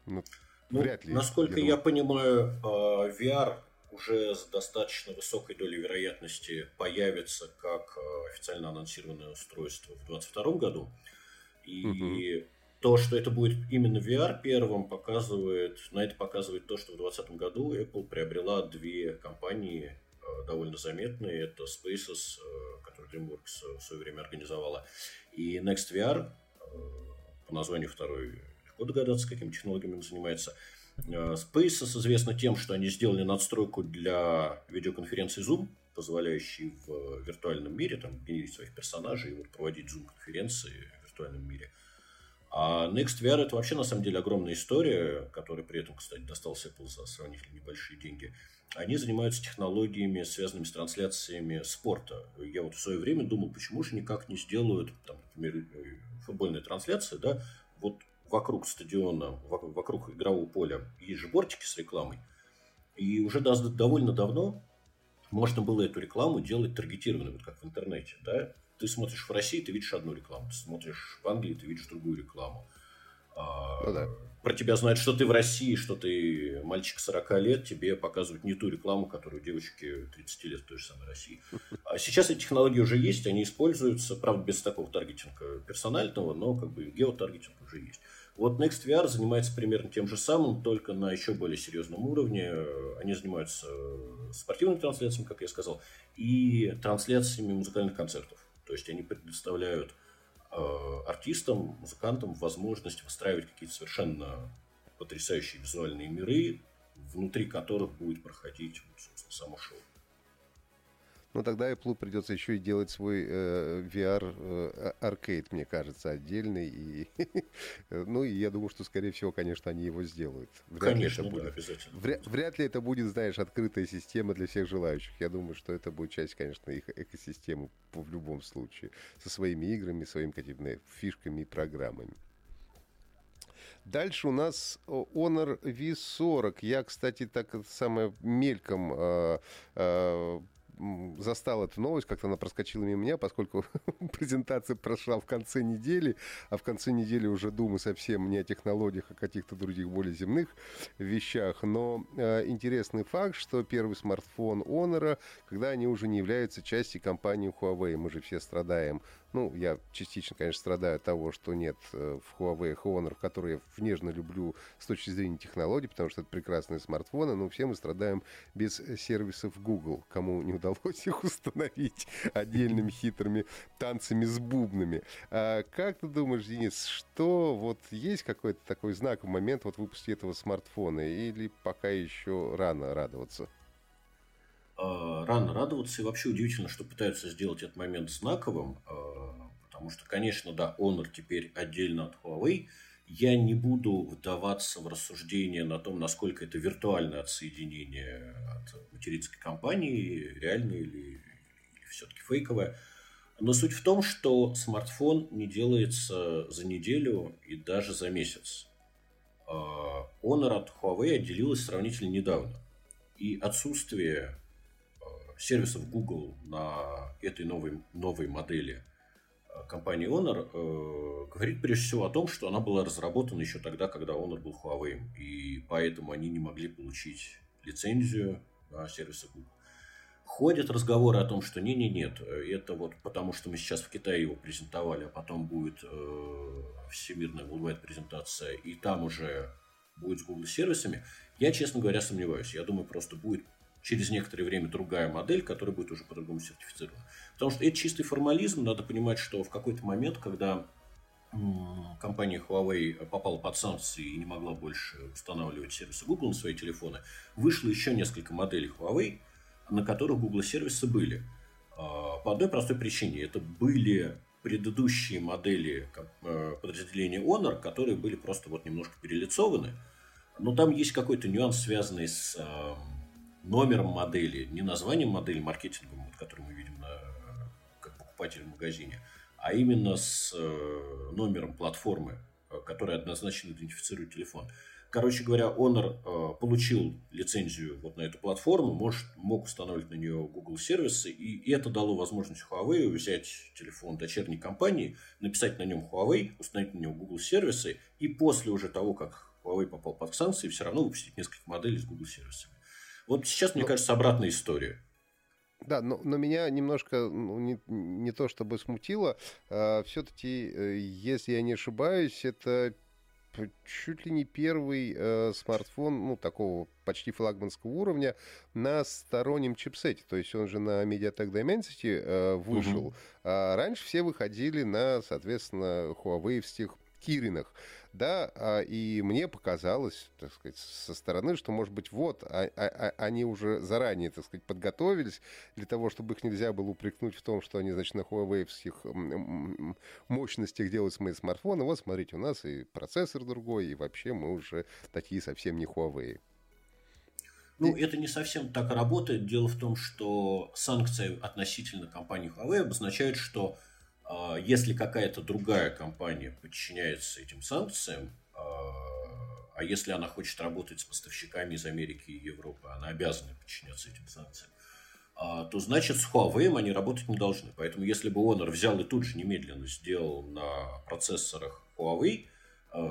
Ну, ну, вряд ли. Насколько я, я понимаю, VR уже с достаточно высокой долей вероятности появится как э, официально анонсированное устройство в 2022 году. И угу. то, что это будет именно VR первым, показывает, на это показывает то, что в 2020 году Apple приобрела две компании э, довольно заметные. Это Spaces, э, который DreamWorks в свое время организовала, и NextVR, по названию второй легко догадаться, какими технологиями он занимается – Э, Spaces известно тем, что они сделали надстройку для видеоконференции Zoom, позволяющей в виртуальном мире там, генерить своих персонажей и вот проводить Zoom-конференции в виртуальном мире. А NextVR это вообще на самом деле огромная история, которая при этом, кстати, достался Apple за сравнительно небольшие деньги. Они занимаются технологиями, связанными с трансляциями спорта. Я вот в свое время думал, почему же никак не сделают, там, например, э, футбольная трансляция, да, вот вокруг стадиона, вокруг игрового поля есть же бортики с рекламой. И уже довольно давно можно было эту рекламу делать таргетированной, вот как в интернете. Да? Ты смотришь в России, ты видишь одну рекламу, ты смотришь в Англии, ты видишь другую рекламу. А, ну, да. Про тебя знают, что ты в России, что ты мальчик 40 лет, тебе показывают не ту рекламу, которую девочки 30 лет в той же самой России. А сейчас эти технологии уже есть, они используются, правда, без такого таргетинга персонального, но как бы геотаргетинг уже есть. Вот NextVR занимается примерно тем же самым, только на еще более серьезном уровне. Они занимаются спортивными трансляциями, как я сказал, и трансляциями музыкальных концертов. То есть они предоставляют э, артистам, музыкантам возможность выстраивать какие-то совершенно потрясающие визуальные миры, внутри которых будет проходить собственно, само шоу. Но тогда Apple придется еще и делать свой э, VR э, мне кажется, отдельный. И, ну, и я думаю, что, скорее всего, конечно, они его сделают. Вряд конечно, ли это будет, обязательно. Вряд, вряд ли это будет, знаешь, открытая система для всех желающих. Я думаю, что это будет часть, конечно, их экосистемы в любом случае. Со своими играми, своими какими-то фишками и программами. Дальше у нас Honor V40. Я, кстати, так самое мельком э, э, застал эту новость, как-то она проскочила мимо меня, поскольку презентация прошла в конце недели, а в конце недели уже думаю совсем не о технологиях, а о каких-то других более земных вещах. Но э, интересный факт, что первый смартфон Honor, когда они уже не являются частью компании Huawei, мы же все страдаем ну, я частично, конечно, страдаю от того, что нет э, в Huawei Honor, который я нежно люблю с точки зрения технологий, потому что это прекрасные смартфоны, но все мы страдаем без сервисов Google, кому не удалось их установить отдельными хитрыми танцами с бубнами. А как ты думаешь, Денис, что вот есть какой-то такой знаковый момент вот выпуске этого смартфона или пока еще рано радоваться? Э, рано радоваться. И вообще удивительно, что пытаются сделать этот момент знаковым. Э, потому что, конечно, да, Honor теперь отдельно от Huawei. Я не буду вдаваться в рассуждение на том, насколько это виртуальное отсоединение от материнской компании, реальное или, или все-таки фейковое. Но суть в том, что смартфон не делается за неделю и даже за месяц. А, Honor от Huawei отделилась сравнительно недавно. И отсутствие сервисов Google на этой новой, новой модели а, компании Honor э, говорит прежде всего о том, что она была разработана еще тогда, когда Honor был Huawei. И поэтому они не могли получить лицензию на сервисы Google. Ходят разговоры о том, что не-не, нет, это вот потому, что мы сейчас в Китае его презентовали, а потом будет э, всемирная worldwide презентация, и там уже будет с Google сервисами. Я, честно говоря, сомневаюсь. Я думаю, просто будет через некоторое время другая модель, которая будет уже по-другому сертифицирована. Потому что это чистый формализм. Надо понимать, что в какой-то момент, когда компания Huawei попала под санкции и не могла больше устанавливать сервисы Google на свои телефоны, вышло еще несколько моделей Huawei, на которых Google сервисы были. А, по одной простой причине. Это были предыдущие модели э, подразделения Honor, которые были просто вот немножко перелицованы. Но там есть какой-то нюанс, связанный с номером модели, не названием модели маркетингом, вот, который мы видим на, как покупатель в магазине, а именно с э, номером платформы, которая однозначно идентифицирует телефон. Короче говоря, Honor э, получил лицензию вот на эту платформу, может, мог устанавливать на нее Google сервисы, и это дало возможность Huawei взять телефон дочерней компании, написать на нем Huawei, установить на него Google сервисы, и после уже того, как Huawei попал под санкции, все равно выпустить несколько моделей с Google сервисами. Вот сейчас, мне но... кажется, обратная история. Да, но, но меня немножко ну, не, не то чтобы смутило, а, все-таки, э, если я не ошибаюсь, это чуть ли не первый э, смартфон, ну, такого почти флагманского уровня на стороннем чипсете. То есть он же на MediaTek Dimensity э, вышел. Угу. А раньше все выходили на, соответственно, Huawei Киринах да, а, и мне показалось, так сказать, со стороны, что, может быть, вот, а, а, а, они уже заранее, так сказать, подготовились для того, чтобы их нельзя было упрекнуть в том, что они, значит, на Huawei мощностях делают свои смартфоны. Вот, смотрите, у нас и процессор другой, и вообще мы уже такие совсем не Huawei. Ну, это не совсем так работает. Дело в том, что санкции относительно компании Huawei обозначают, что если какая-то другая компания подчиняется этим санкциям, а, а если она хочет работать с поставщиками из Америки и Европы, она обязана подчиняться этим санкциям, а, то значит с Huawei они работать не должны. Поэтому если бы Honor взял и тут же немедленно сделал на процессорах Huawei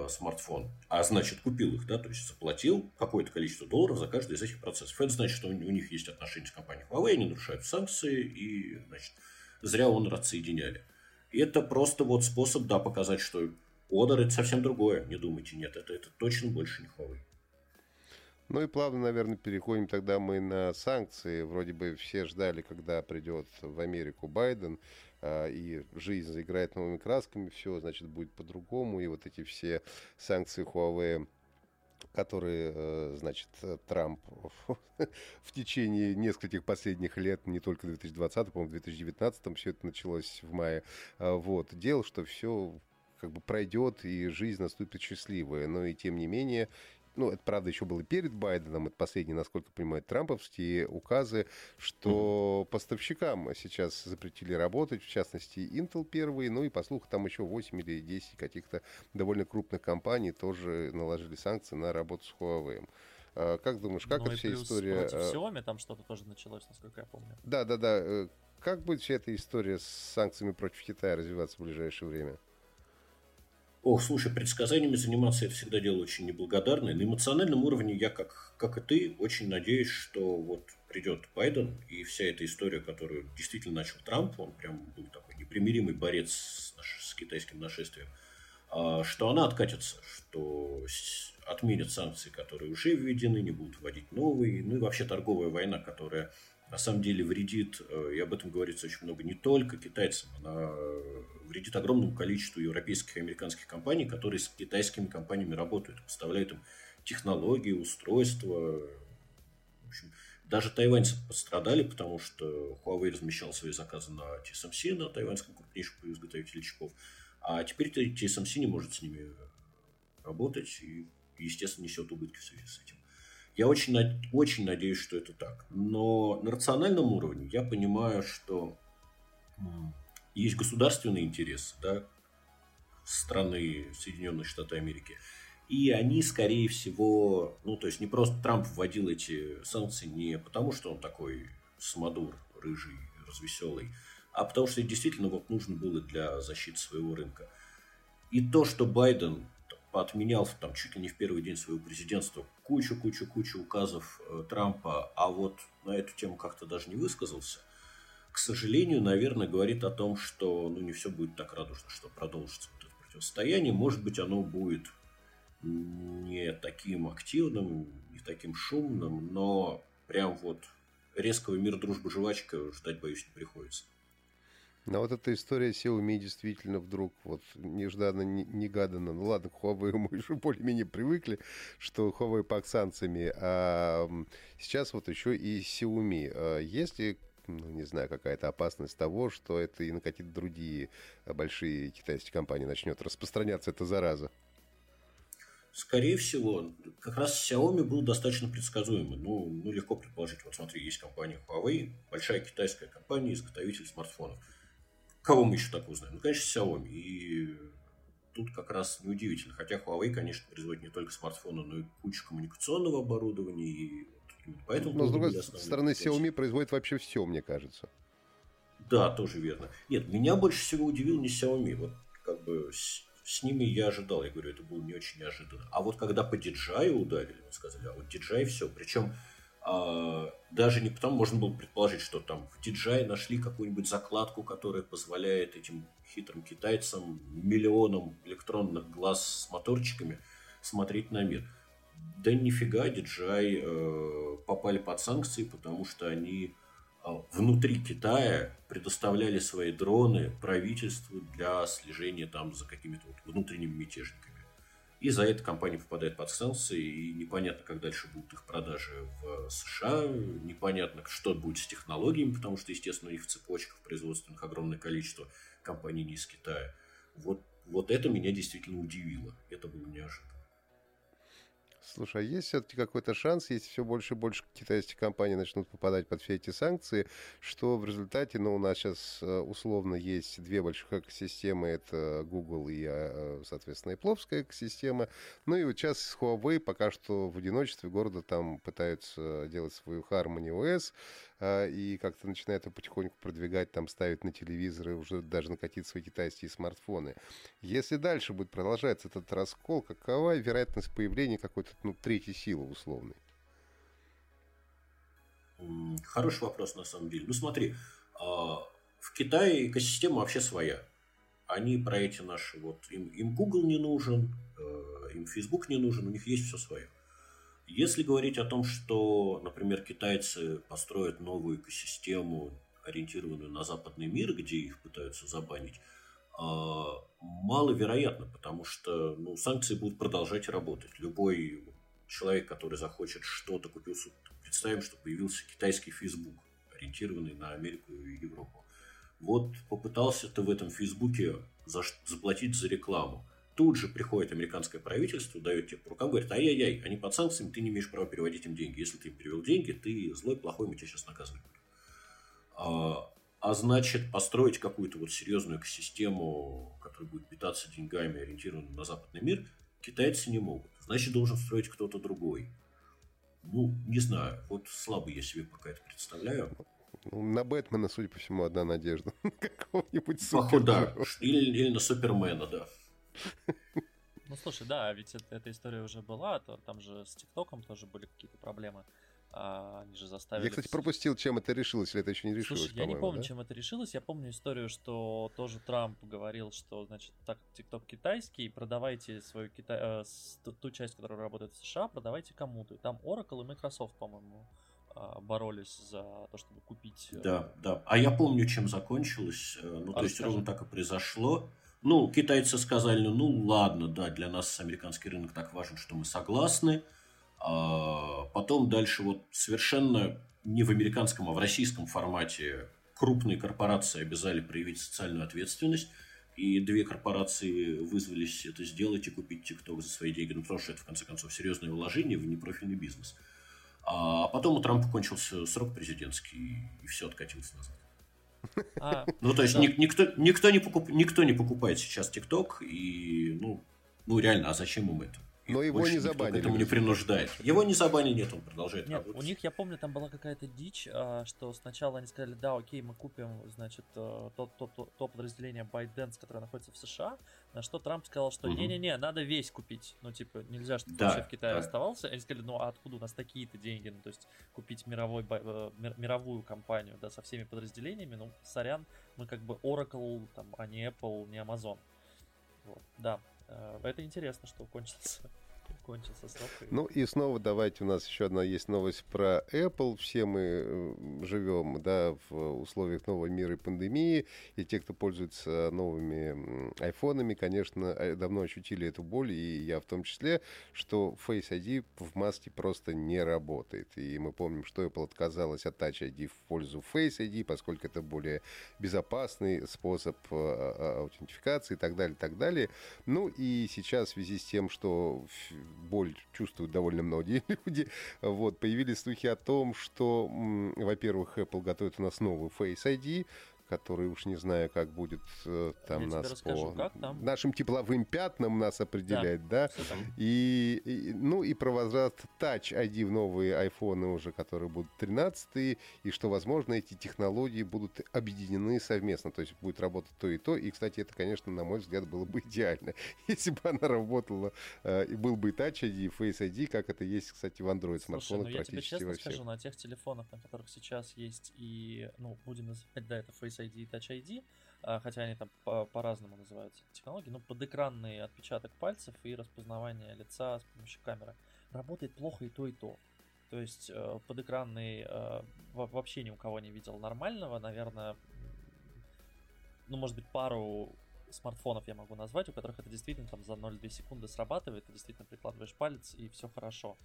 смартфон, а значит купил их, да, то есть заплатил какое-то количество долларов за каждый из этих процессов. Это значит, что у них есть отношения с компанией Huawei, они нарушают санкции и, значит, зря Honor отсоединяли. И это просто вот способ, да, показать, что Одер это совсем другое. Не думайте, нет, это, это точно больше не Huawei. Ну и плавно, наверное, переходим тогда мы на санкции. Вроде бы все ждали, когда придет в Америку Байден, а, и жизнь заиграет новыми красками, все, значит, будет по-другому, и вот эти все санкции Huawei которые, э, значит, Трамп в течение нескольких последних лет, не только 2020, по-моему, в 2019 все это началось в мае, а, вот, делал, что все как бы пройдет и жизнь наступит счастливая. Но и тем не менее ну, это, правда, еще было перед Байденом, это последние, насколько понимаю, трамповские указы, что mm-hmm. поставщикам сейчас запретили работать, в частности, Intel первый, ну и, по слуху, там еще 8 или 10 каких-то довольно крупных компаний тоже наложили санкции на работу с Huawei. А, как думаешь, как ну, эта вся история... против а, Xiaomi там что-то тоже началось, насколько я помню. Да, да, да. Как будет вся эта история с санкциями против Китая развиваться в ближайшее время? Ох, слушай, предсказаниями заниматься это всегда дело очень неблагодарное. На эмоциональном уровне я, как, как и ты, очень надеюсь, что вот придет Байден и вся эта история, которую действительно начал Трамп, он прям был такой непримиримый борец с, наш, с китайским нашествием, а, что она откатится, что отменят санкции, которые уже введены, не будут вводить новые, ну и вообще торговая война, которая на самом деле вредит, э, и об этом говорится очень много, не только китайцам, она вредит огромному количеству европейских и американских компаний, которые с китайскими компаниями работают, поставляют им технологии, устройства. В общем, даже тайваньцы пострадали, потому что Huawei размещал свои заказы на TSMC, на тайваньском крупнейшем изготовителе чипов. А теперь TSMC не может с ними работать и, естественно, несет убытки в связи с этим. Я очень, очень надеюсь, что это так. Но на рациональном уровне я понимаю, что есть государственный интерес, да, страны Соединенных Штатов Америки. И они, скорее всего, ну, то есть не просто Трамп вводил эти санкции не потому, что он такой самодур, рыжий, развеселый, а потому что действительно вот нужно было для защиты своего рынка. И то, что Байден отменял там чуть ли не в первый день своего президентства кучу-кучу-кучу указов э, Трампа, а вот на эту тему как-то даже не высказался, к сожалению, наверное, говорит о том, что ну, не все будет так радужно, что продолжится вот это противостояние. Может быть, оно будет не таким активным, не таким шумным, но прям вот резкого мира, дружбы, жвачка ждать, боюсь, не приходится. Но вот эта история Xiaomi действительно вдруг вот нежданно, негаданно, ну ладно, к Huawei мы уже более-менее привыкли, что Huawei под санкциями, а сейчас вот еще и Xiaomi. А есть ли ну, не знаю, какая-то опасность того, что это и на какие-то другие большие китайские компании начнет распространяться эта зараза? Скорее всего, как раз Xiaomi был достаточно предсказуемый. Ну, ну, легко предположить. Вот смотри, есть компания Huawei, большая китайская компания, изготовитель смартфонов. Кого мы еще так узнаем? Ну, конечно, Xiaomi. И тут как раз неудивительно. Хотя Huawei, конечно, производит не только смартфоны, но и кучу коммуникационного оборудования. И поэтому но, с другой стороны, Xiaomi производит вообще все, мне кажется. Да, тоже верно. Нет, меня больше всего удивил не Xiaomi. Вот как бы с ними я ожидал, я говорю, это было не очень неожиданно. А вот когда по DJI ударили, мы сказали, а вот DJI все. Причем даже не потому, можно было предположить, что там в DJI нашли какую-нибудь закладку, которая позволяет этим хитрым китайцам, миллионам электронных глаз с моторчиками смотреть на мир. Да нифига, DJI э, попали под санкции, потому что они а, внутри Китая предоставляли свои дроны правительству для слежения там за какими-то вот внутренними мятежниками. И за это компания попадает под санкции, и непонятно, как дальше будут их продажи в США, непонятно, что будет с технологиями, потому что, естественно, у них в цепочках производственных огромное количество компаний не из Китая. Вот, вот это меня действительно удивило. Это было неожиданно. Слушай, а есть все-таки какой-то шанс, если все больше и больше китайских компаний начнут попадать под все эти санкции, что в результате, ну, у нас сейчас э, условно есть две больших экосистемы, это Google и, э, соответственно, Пловская экосистема, ну и вот сейчас Huawei пока что в одиночестве города там пытаются делать свою Harmony OS, и как-то начинает его потихоньку продвигать, там ставить на телевизоры, уже даже накатить свои китайские смартфоны. Если дальше будет продолжаться этот раскол, какова вероятность появления какой-то ну, третьей силы условной? Хороший вопрос, на самом деле. Ну, смотри, а, в Китае экосистема вообще своя. Они про эти наши, вот, им, им Google не нужен, э, им Facebook не нужен, у них есть все свое. Если говорить о том, что, например, китайцы построят новую экосистему, ориентированную на западный мир, где их пытаются забанить, а, маловероятно, потому что ну, санкции будут продолжать работать. Любой человек, который захочет что-то купить, представим, что появился китайский Facebook, ориентированный на Америку и Европу. Вот попытался ты в этом Фейсбуке заплатить за рекламу тут же приходит американское правительство, дает тебе по рукам, говорит, ай-яй-яй, они под санкциями, ты не имеешь права переводить им деньги. Если ты им перевел деньги, ты злой, плохой, мы тебя сейчас наказывать будем. А, а значит, построить какую-то вот серьезную экосистему, которая будет питаться деньгами, ориентированную на западный мир, китайцы не могут. Значит, должен строить кто-то другой. Ну, не знаю, вот слабо я себе пока это представляю. Ну, на Бэтмена, судя по всему, одна надежда. Какого-нибудь Походу, да. Или, или на Супермена, да. Ну слушай, да, ведь это, эта история уже была, то там же с ТикТоком тоже были какие-то проблемы. А, они же заставили... Я, кстати, пропустил, чем это решилось, или это еще не решилось, Слушай, я не помню, да? чем это решилось. Я помню историю, что тоже Трамп говорил, что, значит, так, ТикТок китайский, продавайте свою кита... э, ту часть, которая работает в США, продавайте кому-то. И там Oracle и Microsoft, по-моему, а, боролись за то, чтобы купить... Э, да, да. А я помню, чем закончилось. Э, ну, а то есть ровно так и произошло. Ну, китайцы сказали, ну ладно, да, для нас американский рынок так важен, что мы согласны. А потом дальше вот совершенно не в американском, а в российском формате крупные корпорации обязали проявить социальную ответственность. И две корпорации вызвались это сделать и купить TikTok за свои деньги. Ну, потому что это, в конце концов, серьезное вложение в непрофильный бизнес. А потом у Трампа кончился срок президентский, и все откатилось назад. А, ну, то есть да. никто, никто, не покуп, никто не покупает сейчас ТикТок, и, ну, ну, реально, а зачем им это? Но его не забанили. К этому не принуждает. Его не забанили, нет, он продолжает нет, работать. У них, я помню, там была какая-то дичь, а, что сначала они сказали, да, окей, мы купим, значит, э, то, то, то, то подразделение ByteDance, которое находится в США, на что Трамп сказал, что не-не-не, надо весь купить. Ну, типа, нельзя, чтобы да, вообще в Китае да. оставался. Они сказали, ну, а откуда у нас такие-то деньги? Ну, то есть, купить мировой, э, мировую компанию, да, со всеми подразделениями, ну, сорян, мы как бы Oracle, там, а не Apple, не Amazon. Вот, да, это интересно, что кончился кончился срок. Ну и снова давайте, у нас еще одна есть новость про Apple. Все мы э, живем да, в условиях нового мира и пандемии, и те, кто пользуется новыми айфонами, конечно, э, давно ощутили эту боль, и я в том числе, что Face ID в маске просто не работает. И мы помним, что Apple отказалась от Touch ID в пользу Face ID, поскольку это более безопасный способ э, аутентификации и так далее, так далее. Ну и сейчас в связи с тем, что боль чувствуют довольно многие люди. Вот, появились слухи о том, что, во-первых, Apple готовит у нас новый Face ID, который уж не знаю, как будет э, там Я нас расскажу, по там? нашим тепловым пятнам нас определять, да? да? И, и, ну и про возврат Touch ID в новые айфоны уже, которые будут 13 и что, возможно, эти технологии будут объединены совместно, то есть будет работать то и то. И, кстати, это, конечно, на мой взгляд, было бы идеально, если бы она работала, э, и был бы и Touch ID, и Face ID, как это есть, кстати, в Android смартфонах ну, практически я тебе честно скажу, на тех телефонах, на которых сейчас есть и, ну, будем называть, да, это Face Face ID и Touch ID, а, хотя они там по- по-разному называются технологии, но подэкранный отпечаток пальцев и распознавание лица с помощью камеры работает плохо и то, и то. То есть э, подэкранный э, вообще ни у кого не видел нормального, наверное, ну, может быть, пару смартфонов я могу назвать, у которых это действительно там за 0,2 секунды срабатывает, ты действительно прикладываешь палец и все хорошо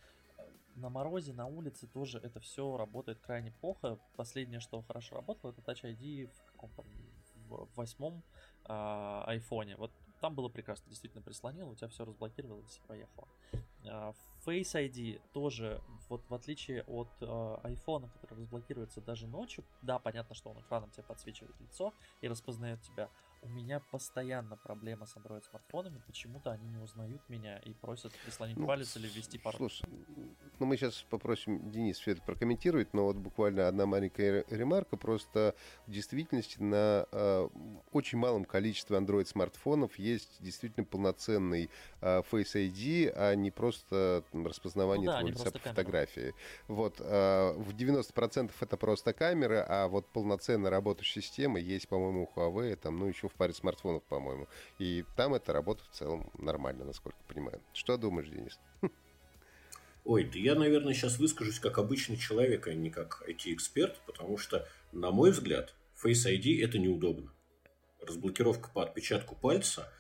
на морозе, на улице тоже это все работает крайне плохо. Последнее, что хорошо работало, это Touch ID в каком-то восьмом а, айфоне. Вот там было прекрасно, действительно прислонил, у тебя все разблокировалось и поехало. А, Face ID тоже, вот в отличие от э, iPhone, который разблокируется даже ночью, да, понятно, что он экраном тебе подсвечивает лицо и распознает тебя, у меня постоянно проблема с Android смартфонами. Почему-то они не узнают меня и просят прислонить ну, палец или ввести пароль. Слушай, ну мы сейчас попросим Денис все это прокомментировать, но вот буквально одна маленькая ремарка. Просто в действительности на э, очень малом количестве Android смартфонов есть действительно полноценный э, Face ID, а не просто распознавание ну, да, твоего лица по фотографии. Вот, э, в 90% это просто камера, а вот полноценно работающая система есть, по-моему, у Huawei, там, ну еще в паре смартфонов, по-моему. И там это работает в целом нормально, насколько понимаю. Что думаешь, Денис? Ой, да я, наверное, сейчас выскажусь как обычный человек, а не как IT-эксперт, потому что, на мой взгляд, Face ID это неудобно. Разблокировка по отпечатку пальца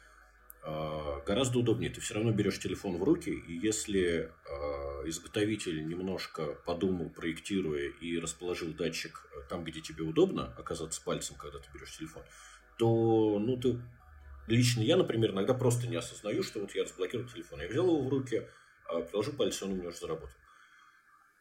э, гораздо удобнее. Ты все равно берешь телефон в руки, и если э, изготовитель немножко подумал, проектируя и расположил датчик там, где тебе удобно оказаться пальцем, когда ты берешь телефон, то, ну, ты лично я, например, иногда просто не осознаю, что вот я разблокировал телефон. Я взял его в руки, а, приложил палец, он у меня уже заработал.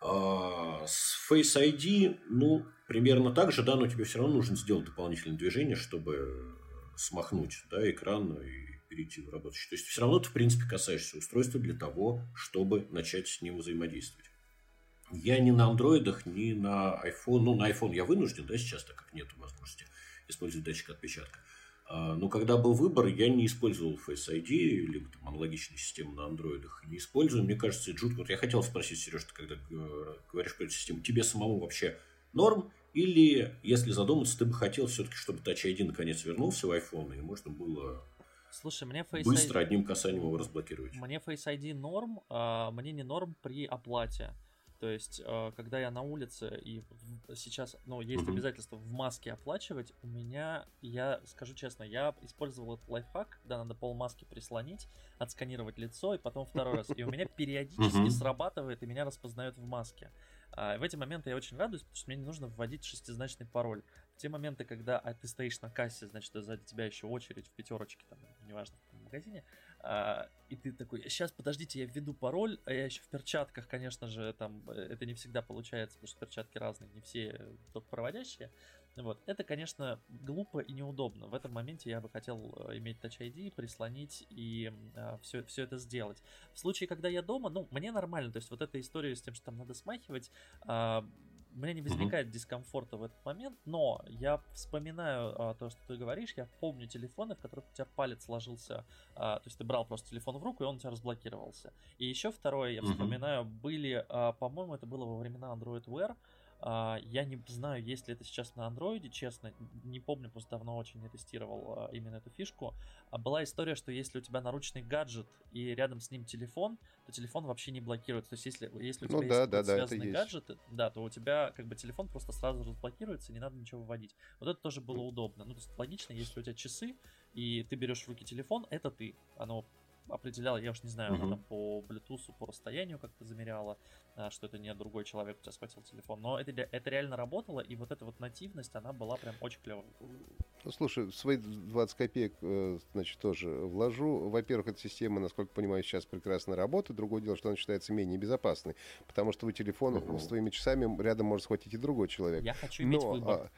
А с Face ID, ну, примерно так же, да, но тебе все равно нужно сделать дополнительное движение, чтобы смахнуть да, экран и перейти в рабочий. То есть, все равно ты, в принципе, касаешься устройства для того, чтобы начать с ним взаимодействовать. Я ни на андроидах, ни на iPhone, ну, на iPhone я вынужден, да, сейчас, так как нет возможности использовать датчик отпечатка. А, но когда был выбор, я не использовал Face ID, либо там аналогичные системы на андроидах. Не использую. Мне кажется, жутко. Вот я хотел спросить, Сереж, ты когда говоришь про эту систему, тебе самому вообще норм? Или, если задуматься, ты бы хотел все-таки, чтобы Touch ID наконец вернулся в iPhone, и можно было Слушай, мне Face быстро ID... одним касанием его разблокировать? Мне Face ID норм, а мне не норм при оплате. То есть, э, когда я на улице и сейчас, ну, есть mm-hmm. обязательство в маске оплачивать, у меня, я скажу честно, я использовал этот лайфхак, когда надо пол маски прислонить, отсканировать лицо и потом второй раз. И у меня периодически mm-hmm. срабатывает, и меня распознают в маске. А в эти моменты я очень радуюсь, потому что мне не нужно вводить шестизначный пароль. В те моменты, когда а, ты стоишь на кассе, значит, сзади тебя еще очередь в пятерочке, там, неважно, в магазине, а, и ты такой, сейчас, подождите, я введу пароль, а я еще в перчатках, конечно же, там, э, это не всегда получается, потому что перчатки разные, не все только проводящие, Вот. Это, конечно, глупо и неудобно. В этом моменте я бы хотел э, иметь Touch ID, прислонить и э, все, все это сделать. В случае, когда я дома, ну, мне нормально. То есть вот эта история с тем, что там надо смахивать, э, у меня не возникает mm-hmm. дискомфорта в этот момент, но я вспоминаю а, то, что ты говоришь, я помню телефоны, в которых у тебя палец ложился, а, то есть ты брал просто телефон в руку, и он у тебя разблокировался. И еще второе, я mm-hmm. вспоминаю, были, а, по-моему, это было во времена Android Wear, я не знаю, есть ли это сейчас на андроиде, честно, не помню, просто давно очень не тестировал а, именно эту фишку. А была история, что если у тебя наручный гаджет и рядом с ним телефон, то телефон вообще не блокируется. То есть если, если у ну тебя ну, есть да, да, связанный гаджет, да, то у тебя как бы телефон просто сразу разблокируется, не надо ничего выводить. Вот это тоже было удобно. Ну, то есть логично, если у тебя часы, и ты берешь в руки телефон, это ты. Оно определяла, я уж не знаю, uh-huh. она там по Bluetooth, по расстоянию как-то замеряла, а, что это не другой человек у тебя схватил телефон. Но это, это реально работало, и вот эта вот нативность, она была прям очень клевой. Ну, слушай, свои 20 копеек, э, значит, тоже вложу. Во-первых, эта система, насколько понимаю, сейчас прекрасно работает. Другое дело, что она считается менее безопасной, потому что вы телефон uh-huh. с твоими часами рядом может схватить и другой человек. Я хочу иметь Но, выбор. А,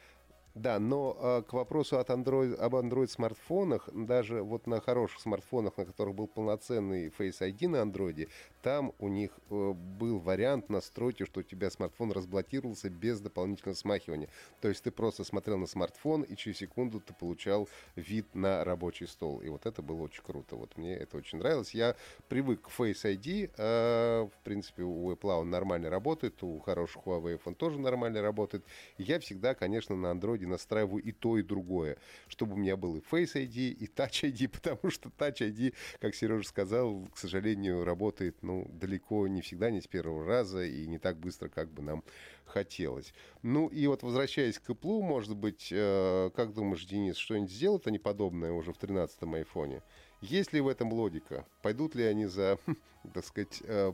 да, но э, к вопросу от Android, об Android смартфонах, даже вот на хороших смартфонах, на которых был полноценный Face ID на Android, там у них э, был вариант настройки, что у тебя смартфон разблокировался без дополнительного смахивания. То есть ты просто смотрел на смартфон, и через секунду ты получал вид на рабочий стол. И вот это было очень круто. Вот мне это очень нравилось. Я привык к Face ID. Э, в принципе, у Apple он нормально работает, у хороших Huawei он тоже нормально работает. я всегда, конечно, на Android настраиваю и то, и другое, чтобы у меня был и Face ID, и Touch ID, потому что Touch ID, как Сережа сказал, к сожалению, работает ну, далеко не всегда, не с первого раза и не так быстро, как бы нам хотелось. Ну и вот возвращаясь к Apple, может быть, э, как думаешь, Денис, что-нибудь сделают они подобное уже в 13-м айфоне? Есть ли в этом логика? Пойдут ли они за, так сказать, э,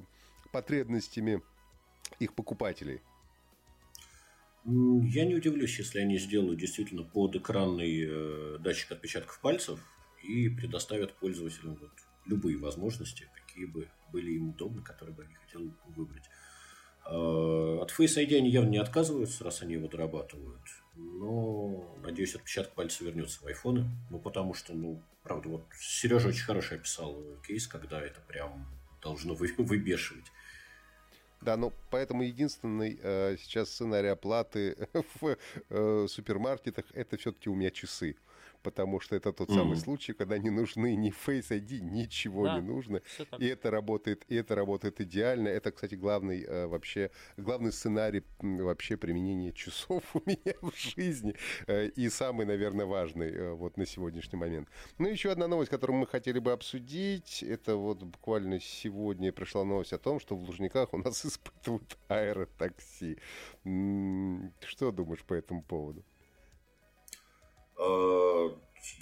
потребностями их покупателей? Я не удивлюсь, если они сделают действительно подэкранный э, датчик отпечатков пальцев и предоставят пользователям вот любые возможности, какие бы были им удобны, которые бы они хотели выбрать. Э, от Face ID они явно не отказываются, раз они его дорабатывают. Но, надеюсь, отпечаток пальца вернется в айфоны. Ну, потому что, ну, правда, вот Сережа очень хорошо описал кейс, когда это прям должно вы, выбешивать. Да, но поэтому единственный э, сейчас сценарий оплаты в э, супермаркетах это все-таки у меня часы потому что это тот mm-hmm. самый случай, когда не нужны ни Face ID, ничего да, не нужно. И это работает, и это работает идеально. Это, кстати, главный э, вообще, главный сценарий вообще применения часов у меня в жизни. Э, и самый, наверное, важный э, вот на сегодняшний момент. Ну, еще одна новость, которую мы хотели бы обсудить. Это вот буквально сегодня пришла новость о том, что в Лужниках у нас испытывают аэротакси. Что думаешь по этому поводу? Э,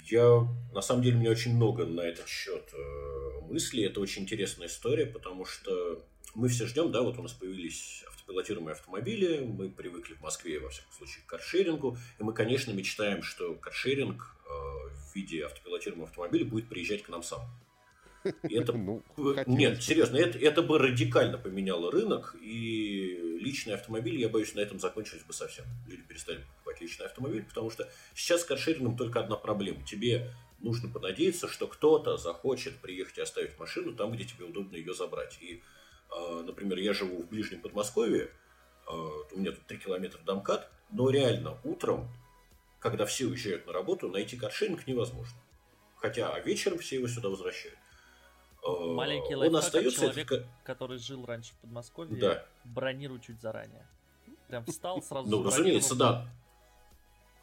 я, на самом деле, у меня очень много на этот счет э, мыслей. Это очень интересная история, потому что мы все ждем, да, вот у нас появились автопилотируемые автомобили, мы привыкли в Москве, во всяком случае, к каршерингу, и мы, конечно, мечтаем, что каршеринг э, в виде автопилотируемого автомобиля будет приезжать к нам сам. Это... ну, Нет, серьезно, это, это бы радикально поменяло рынок, и личные автомобили, я боюсь, на этом закончились бы совсем. Люди перестали покупать личный автомобиль, потому что сейчас с каршерингом только одна проблема. Тебе нужно понадеяться, что кто-то захочет приехать и оставить машину там, где тебе удобно ее забрать. И, а, например, я живу в ближнем Подмосковье, а, у меня тут 3 километра домкат, но реально утром, когда все уезжают на работу, найти каршеринг невозможно. Хотя вечером все его сюда возвращают. Маленький лайфхак он остается человек, это... который жил раньше в Подмосковье, да. бронирует чуть заранее. Прям встал сразу. Ну, разумеется, да.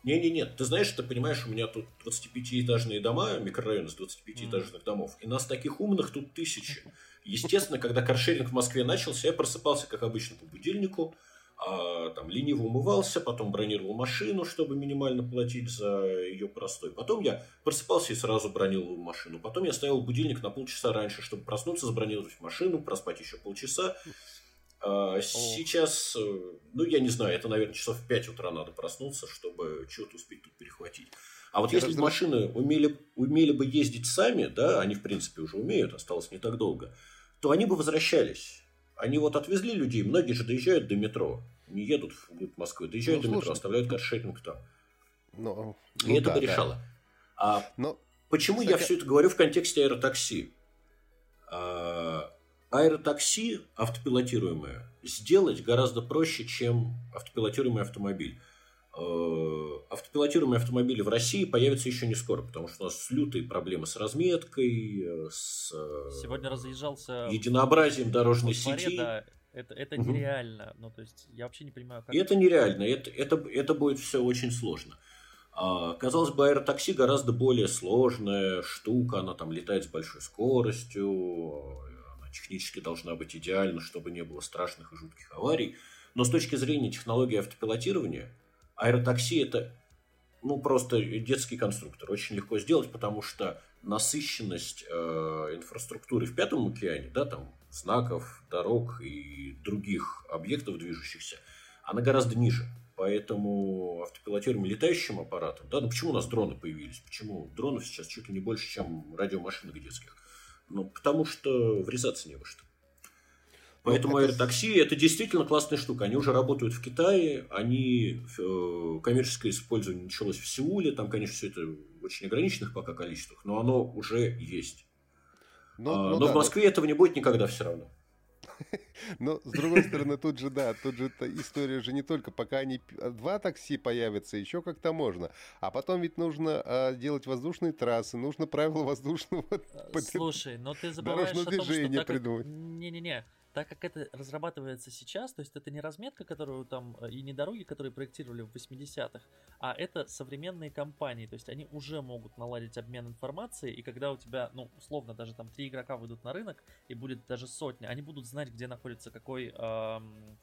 Не-не-не, ты знаешь, ты понимаешь, у меня тут 25-этажные дома, микрорайоны с 25-этажных mm. домов, и нас таких умных тут тысячи. Естественно, когда каршеринг в Москве начался, я просыпался, как обычно, по будильнику, а, там лениво умывался, потом бронировал машину, чтобы минимально платить за ее простой. Потом я просыпался и сразу бронировал машину. Потом я ставил будильник на полчаса раньше, чтобы проснуться, забронировать машину, проспать еще полчаса. А, сейчас, э, ну, я не знаю, это, наверное, часов в 5 утра надо проснуться, чтобы что-то успеть тут перехватить. А вот я если бы машины умели, умели бы ездить сами, да, они, в принципе, уже умеют, осталось не так долго, то они бы возвращались они вот отвезли людей, многие же доезжают до метро, не едут в Москвы, доезжают ну, до метро, оставляют каршеринг там. Ну, и ну, это да, бы решало. Да. А Но, почему кстати... я все это говорю в контексте аэротакси? А, аэротакси автопилотируемое сделать гораздо проще, чем автопилотируемый автомобиль. А, автопилотируемые автомобили в России появятся еще не скоро, потому что у нас лютые проблемы с разметкой, с Сегодня разъезжался единообразием дорожной сети. Да, это, это угу. нереально. Ну, то есть, я вообще не понимаю, как... Это нереально. Это, это, это будет все очень сложно. А, казалось бы, аэротакси гораздо более сложная штука, она там летает с большой скоростью, она технически должна быть идеальна, чтобы не было страшных и жутких аварий. Но с точки зрения технологии автопилотирования, аэротакси это ну, просто детский конструктор. Очень легко сделать, потому что насыщенность э, инфраструктуры в Пятом океане, да, там знаков, дорог и других объектов движущихся, она гораздо ниже. Поэтому автопилотируемым летающим аппаратом, да, ну почему у нас дроны появились? Почему дронов сейчас чуть ли не больше, чем радиомашинок детских? Ну, потому что врезаться не во что. Поэтому это... аэротакси это действительно классная штука. Они уже работают в Китае, они э, коммерческое использование началось в Сеуле, там, конечно, все это в очень ограниченных пока количествах, но оно уже есть. Ну, а, ну, но да, в Москве но... этого не будет никогда все равно. Но, с другой стороны, тут же, да, тут же история же не только, пока они два такси появятся, еще как-то можно. А потом ведь нужно а, делать воздушные трассы, нужно правила воздушного Слушай, но ты забываешь о том, что... придумать. Не-не-не, так как это разрабатывается сейчас, то есть это не разметка, которую там, э, и не дороги, которые проектировали в 80-х, а это современные компании, то есть они уже могут наладить обмен информацией, и когда у тебя, ну, условно, даже там три игрока выйдут на рынок, и будет даже сотня, они будут знать, где находится какой эм,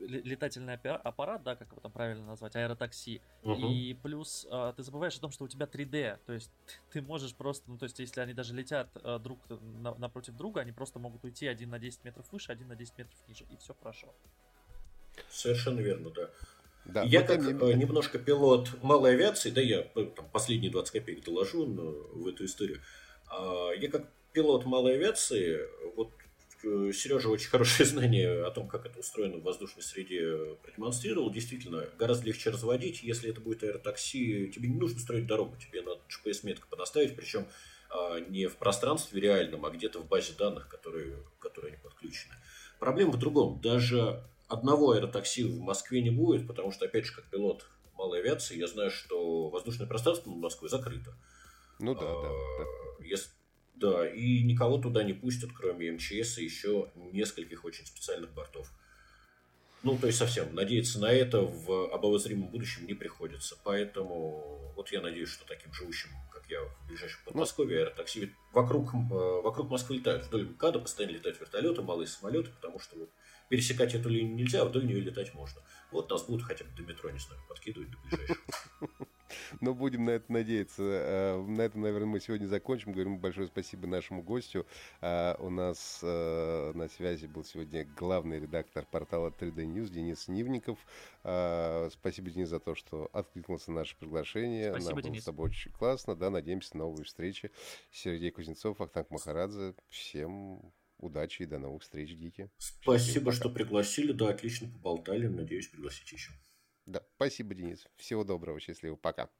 летательный аппарат, да, как его там правильно назвать, аэротакси. Угу. И плюс э, ты забываешь о том, что у тебя 3D, то есть ты можешь просто, ну то есть если они даже летят э, друг на, напротив друга, они просто могут уйти один на 10 метров выше, один на 10 метров ниже, и все хорошо. Совершенно верно, да. Да, я как не... Э, немножко пилот малой авиации, да, я э, там, последние 20 копеек доложу но, в эту историю. А, я как пилот малой авиации, вот Сережа очень хорошее знание о том, как это устроено в воздушной среде, продемонстрировал. Действительно, гораздо легче разводить. Если это будет аэротакси, тебе не нужно строить дорогу, тебе надо GPS-метку подоставить, причем а, не в пространстве реальном, а где-то в базе данных, которые, которые они подключены. Проблема в другом. Даже одного аэротакси в Москве не будет, потому что, опять же, как пилот малой авиации, я знаю, что воздушное пространство над Москвой закрыто. Ну да, да. да. Если, да, и никого туда не пустят, кроме МЧС и еще нескольких очень специальных бортов. Ну, то есть совсем надеяться на это в обозримом будущем не приходится. Поэтому вот я надеюсь, что таким живущим, как я в ближайшем ну, Подмосковье, аэротакси вокруг, э, вокруг Москвы летают. Вдоль МКАДа постоянно летают вертолеты, малые самолеты, потому что вот пересекать эту линию нельзя, а вдоль нее летать можно. Вот нас будут хотя бы до метро, не знаю, подкидывать до ближайшего. Но будем на это надеяться. Э, на этом, наверное, мы сегодня закончим. Говорим большое спасибо нашему гостю. Э, у нас э, на связи был сегодня главный редактор портала 3D News Денис Нивников. Спасибо, Денис, за то, что откликнулся на наше приглашение. Спасибо, Нам было Денис. с тобой очень классно. Да, надеемся на новые встречи. Сергей Кузнецов, Ахтанг Махарадзе. Всем удачи и до новых встреч, Гики. Спасибо, что пригласили. Да, отлично поболтали. Надеюсь, пригласить еще. Да, спасибо, Денис. Всего доброго, счастливо, пока.